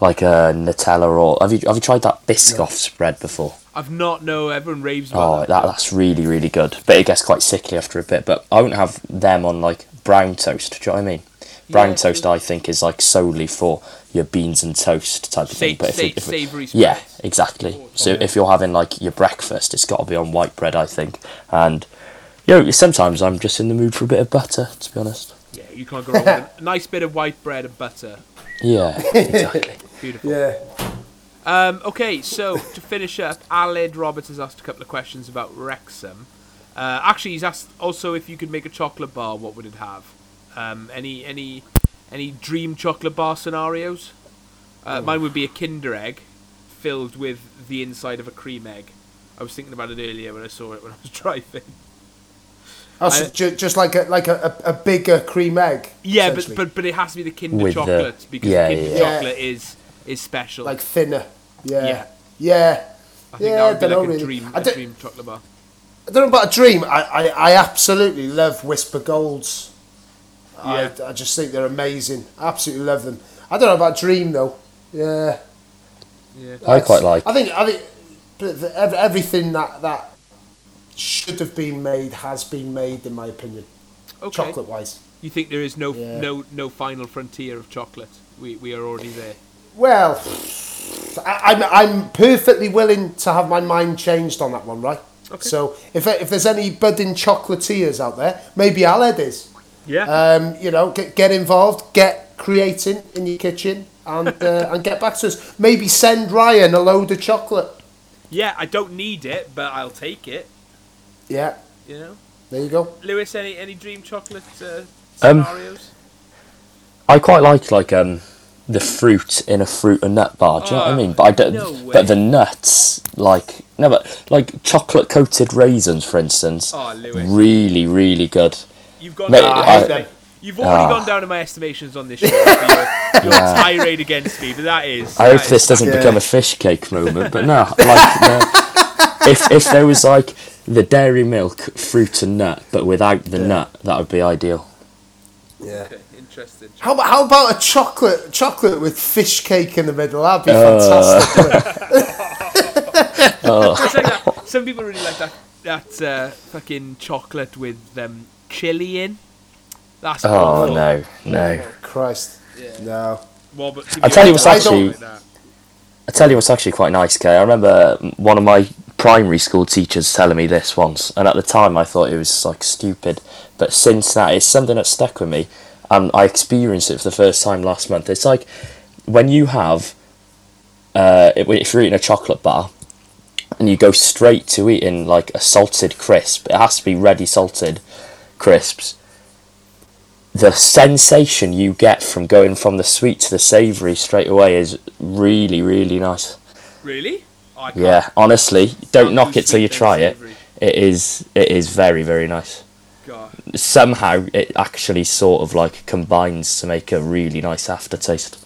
like a Nutella or have you have you tried that Biscoff spread before? I've not No, Everyone raves about Oh, that. that that's really really good, but it gets quite sickly after a bit. But I wouldn't have them on like brown toast. Do you know what I mean? Brown Yeah, toast. I think, is like solely for your beans and toast type of thing. But if, sa- it, if it- yeah, exactly. So if you're having like your breakfast, it's got to be on white bread, I think. And you know, sometimes I'm just in the mood for a bit of butter, to be honest. Yeah, you can't go wrong with a nice bit of white bread and butter. Yeah, exactly. Beautiful. Yeah. Um, okay, so to finish up, Aled Roberts has asked a couple of questions about Wrexham. Uh, actually, he's asked also if you could make a chocolate bar, what would it have? Um, any any any dream chocolate bar scenarios? Uh, Oh. Mine would be a Kinder egg filled with the inside of a cream egg. I was thinking about it earlier when I saw it when I was driving. Oh, so I- ju- just like a like a, a, a bigger cream egg. Yeah, but, but but it has to be the Kinder With the- chocolate because yeah, Kinder yeah. chocolate is is special. like thinner. Yeah. Yeah. Yeah. I think yeah, that would be don't like know, a really. dream, I a don't- dream chocolate bar. I don't know about a dream. I, I, I absolutely love Wispa Golds. Yeah. I, I just think they're amazing. I absolutely love them. I don't know about dream though. Yeah. Yeah. I quite like. I think I think but the, ev- everything that that should have been made has been made in my opinion. Okay. Chocolate wise. You think there is no Yeah. no no final frontier of chocolate? We we are already there. Well, I, I'm I'm perfectly willing to have my mind changed on that one, right? Okay. So if if there's any budding chocolatiers out there, maybe Aled is. Yeah. Um, you know, get, get involved, get creating in your kitchen and uh, and get back to us. Maybe send Ryan a load of chocolate. Yeah, I don't need it, but I'll take it. Yeah, You know, there you go. Lewis, any any dream chocolate uh, Um, scenarios? I quite like like um the fruit in a fruit and nut bar. Do you know what I Oh, mean? But I don't. no but the nuts, like no, but like chocolate coated raisins, for instance, Oh, Lewis, really, really good. you've gone. Mate, down I hate my- them. You've already Ah. gone down in my estimations on this show for your, your tirade against me, but that is. I that hope is this doesn't Yeah. become a fish cake moment, but no, like the, if if there was like the dairy milk fruit and nut, but without the Yeah. nut, that would be ideal. Yeah. Okay, interesting. How about, how about a chocolate chocolate with fish cake in the middle? That'd be Uh. fantastic. wouldn't it? It's like. Some people really like that that uh, fucking chocolate with um, chili in. That's Oh awful. no, no. Christ, no. Well, but I'll tell you what's actually- like. I tell you what's actually quite nice, Kay. I remember one of my primary school teachers telling me this once, and at the time I thought it was like stupid, but since that, it's something that stuck with me, and I experienced it for the first time last month. It's like when you have, uh, if you're eating a chocolate bar, and you go straight to eating like a salted crisp, it has to be ready salted crisps. The sensation you get from going from the sweet to the savoury straight away is really, really nice. Really? I can't- Yeah, honestly, don't can't knock it till you try it. It is it is very very nice. God. Somehow it actually sort of like combines to make a really nice aftertaste.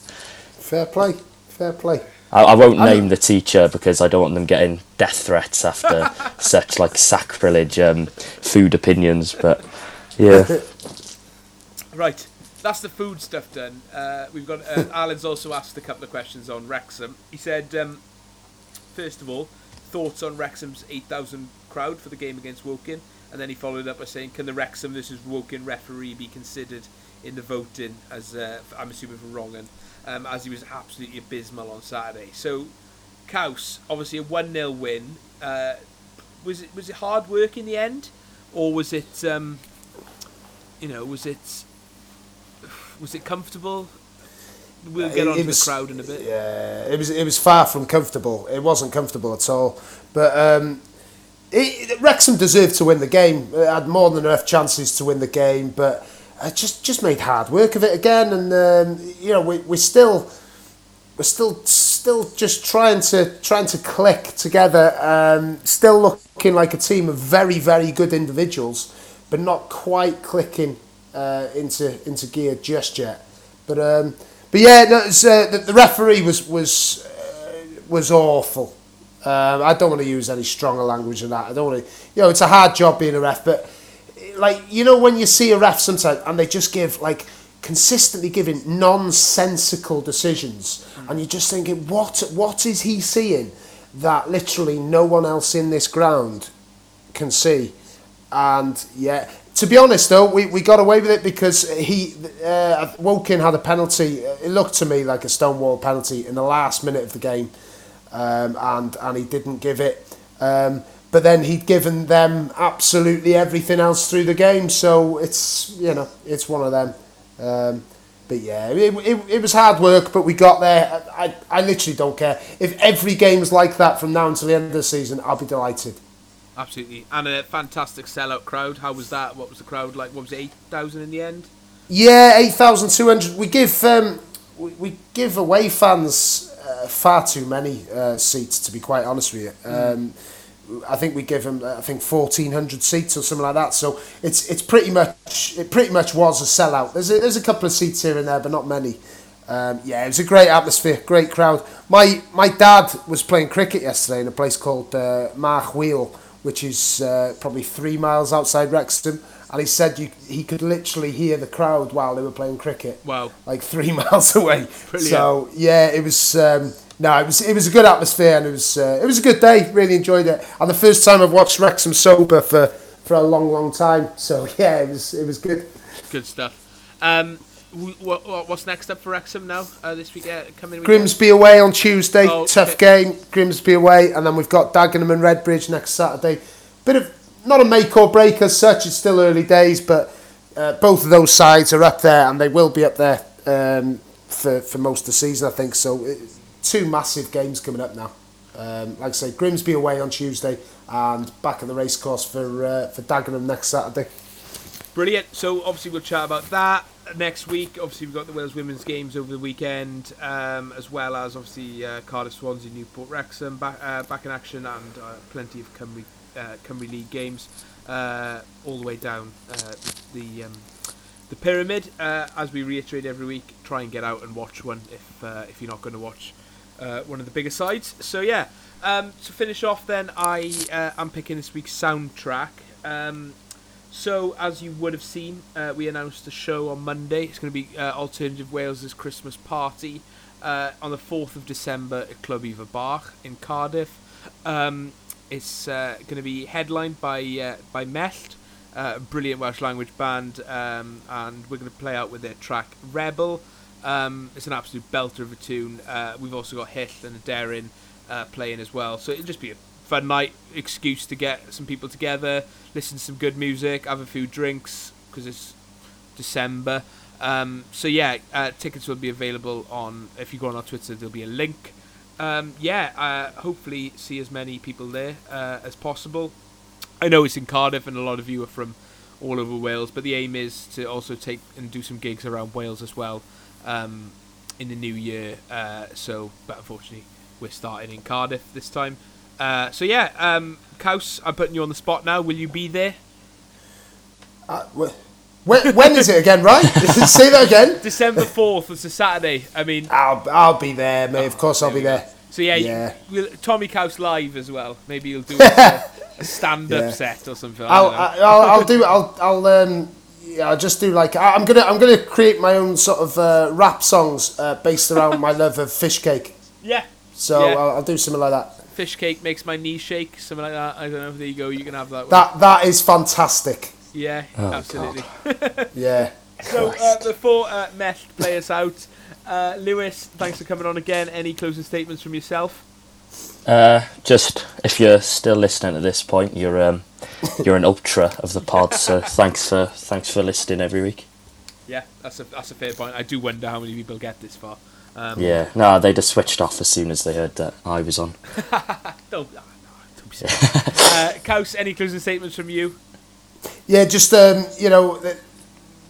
Fair play, fair play. I, I won't I'm- name the teacher because I don't want them getting death threats after such like sacrilege um, food opinions. But yeah, Right, that's the food stuff done. Uh, we've got uh, Alan's also asked a couple of questions on Wrexham. He said, um, first of all, thoughts on Wrexham's 8,000 crowd for the game against Woking, and then he followed up by saying, can the Wrexham versus Woking referee be considered in the voting as uh, I'm assuming for Wrongan, um, as he was absolutely abysmal on Saturday. So, Kaus, obviously a one 0 win. Uh, was it was it hard work in the end, or was it um, you know was it was it comfortable? We'll get It- on to was- the crowd in a bit. Yeah, it was it was far from comfortable. It wasn't comfortable at all. But um, it, Wrexham deserved to win the game. It had more than enough chances to win the game, but uh, just just made hard work of it again. And um, you know we we still we're still still just trying to trying to click together. Um, still looking like a team of very very good individuals, but not quite clicking uh, into into gear just yet. But um, but yeah, uh, the, the referee was was uh, was awful. Um, I don't want to use any stronger language than that. I don't want to. You know, it's a hard job being a ref, but like you know when you see a ref sometimes and they just give like consistently giving nonsensical decisions and you're just thinking what what is he seeing that literally no one else in this ground can see and yeah to be honest though we, we got away with it because he uh, Woking had a penalty. It looked to me like a stonewall penalty in the last minute of the game um, and and he didn't give it. Um, but then he'd given them absolutely everything else through the game so it's you know it's one of them. Um, but yeah it, it, it was hard work but we got there. I, I, literally don't care. If every game's like that from now until the end of the season I'll be delighted Absolutely, and a fantastic sellout crowd. How was that? What was the crowd like? What was it, eight thousand in the end? Yeah, eight thousand two hundred. We give um, we, we give away fans uh, far too many uh, seats. To be quite honest with you, um, I think we give them I think fourteen hundred seats or something like that. So it's it's pretty much it pretty much was a sellout. There's a, there's a couple of seats here and there, but not many. Um, yeah, it was a great atmosphere, great crowd. My my dad was playing cricket yesterday in a place called uh, Marchwiel, which is uh, probably three miles outside Wrexham, and he said you, he could literally hear the crowd while they were playing cricket, Wow, like three miles away. Brilliant. So yeah, it was um, no, it was it was a good atmosphere and it was uh, it was a good day. Really enjoyed it, and the first time I've watched Wrexham sober for, for a long, long time. So yeah, it was it was good. good stuff. Um, what, what, what's next up for Wrexham now? Uh, this week, uh, coming weekend? Grimsby away on Tuesday, Oh, tough okay. game. Grimsby away, and then we've got Dagenham and Redbridge next Saturday. Bit of not a make or break as such. It's still early days, but uh, both of those sides are up there, and they will be up there um, for for most of the season. I think so. It, two massive games coming up now. Um, like I say, Grimsby away on Tuesday and back at the racecourse for uh, for Dagenham next Saturday. Brilliant. So obviously we'll chat about that next week. Obviously we've got the Wales women's games over the weekend, um, as well as obviously uh, Cardiff, Swansea, Newport, Wrexham back uh, back in action, and uh, plenty of Cymru uh, Cymru League games uh, all the way down the um, the pyramid. As we reiterate every week, try and get out and watch one if if you're not going to watch one of the bigger sides. So yeah. Um, to finish off, then I am picking this week's soundtrack. So, as you would have seen, uh, we announced a show on Monday. It's going to be uh, Alternative Wales' Christmas party uh, on the 4th of December at Clwb Ifor Bach in Cardiff. Um, it's uh, going to be headlined by uh, by Mellt, uh, a brilliant Welsh language band, um, and we're going to play out with their track Rebel. Um, it's an absolute belter of a tune. We've also got Hill and Darren playing as well, so it'll just be a fun night excuse to get some people together, listen to some good music, have a few drinks because it's December. Um, so yeah, uh, tickets will be available on. If you go on our Twitter, there'll be a link. Um, yeah, uh, hopefully see as many people there uh, as possible. I know it's in Cardiff, and a lot of you are from all over Wales, but the aim is to also take and do some gigs around Wales as well um, in the new year. Uh, so, but unfortunately, we're starting in Cardiff this time. Uh, so yeah, um, Kaus, I'm putting you on the spot now. Will you be there? Uh, wh- when, when is it again, right? Say that again. December 4th, it's a Saturday. I mean, I'll, I'll be there, mate. Of course, I'll be there. So yeah, Yeah. You, we'll, Tommy Kaus live as well. Maybe you'll do a, a stand-up Yeah. set or something. I I'll. I- I'll, I'll do. I'll, I'll, um, yeah, I'll just do like I- I'm gonna, I'm gonna create my own sort of uh, rap songs uh, based around my love of fish cake. yeah, So Yeah. I'll, I'll do something like that. fish cake makes my knee shake, something like that. I don't know. There you go. You can have that. one. That, that is fantastic. yeah, Oh, absolutely. Yeah. So uh, before uh, Mellt play us out, uh, Lewis, thanks for coming on again. Any closing statements from yourself? Uh, just if you're still listening at this point, you're um, you're an ultra of the pod. So thanks for thanks for listening every week. Yeah, that's a that's a fair point. I do wonder how many people get this far. Um, Yeah, no, they just switched off as soon as they heard that I was on. Don't, ah, no, don't be silly. uh, Kaus, any closing statements from you? Yeah, just um, you know,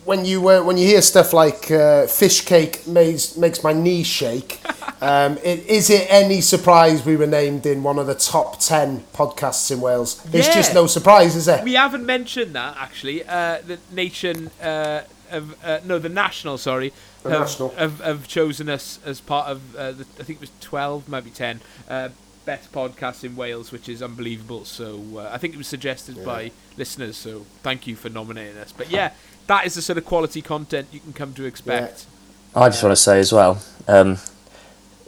when you uh, when you hear stuff like uh, fish cake makes makes my knee shake. Um, it, is it any surprise we were named in one of the top ten podcasts in Wales? It's Yeah. just no surprise, is it? We haven't mentioned that actually. Uh, the nation, uh, of, uh, no, the national, sorry, The have, National. have, have chosen us as part of. Uh, the, I think it was twelve, maybe ten. Uh, best podcasts in Wales, which is unbelievable. So uh, I think it was suggested by listeners. So thank you for nominating us. But yeah, that is the sort of quality content you can come to expect. I just want to say as well, um,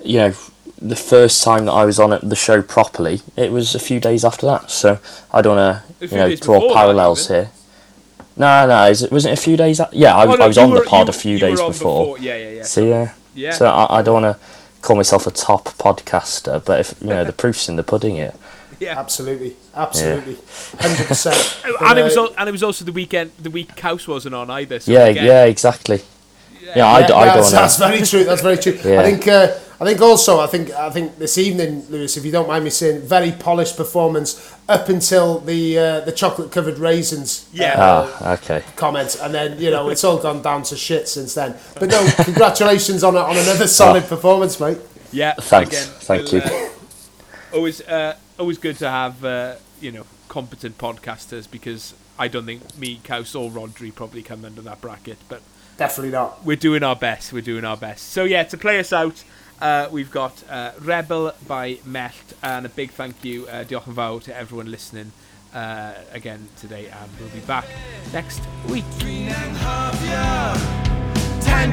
you know, the first time that I was on it, the show properly, it was a few days after that. So I don't want to, you know, draw before that, parallels here. No, no, is it, wasn't it a few days? A- yeah, I, Oh, no, I was you on the pod you- a few days were on before. Yeah, yeah, yeah. So yeah, yeah. so I, I don't want to call myself a top podcaster, but if you know the proof's in the pudding, here. yeah. Absolutely, absolutely, hundred percent. and it was and it was also the weekend the week Kaus wasn't on either. So Yeah, again, yeah, exactly. Yeah, I, d- I don't that's, that's very true. That's very true. Yeah. I think. Uh, I think also. I think. I think this evening, Lewis, if you don't mind me saying, very polished performance up until the uh, the chocolate covered raisins. Yeah. uh, Ah, okay. comments, and then you know it's all gone down to shit since then. But no, congratulations on a, on another solid performance, mate. Yeah, Thanks. Again, Thank we'll, you. uh, always, uh, always good to have uh, you know competent podcasters because I don't think me, Kaus, or Rodri probably come under that bracket, but Definitely not. we're doing our best. We're doing our best. So yeah, to play us out, uh, we've got uh, Rebel by Mellt, and a big thank you, uh, diolch yn to everyone listening uh, again today, and we'll be back next week. Dwi'n anghofio Tan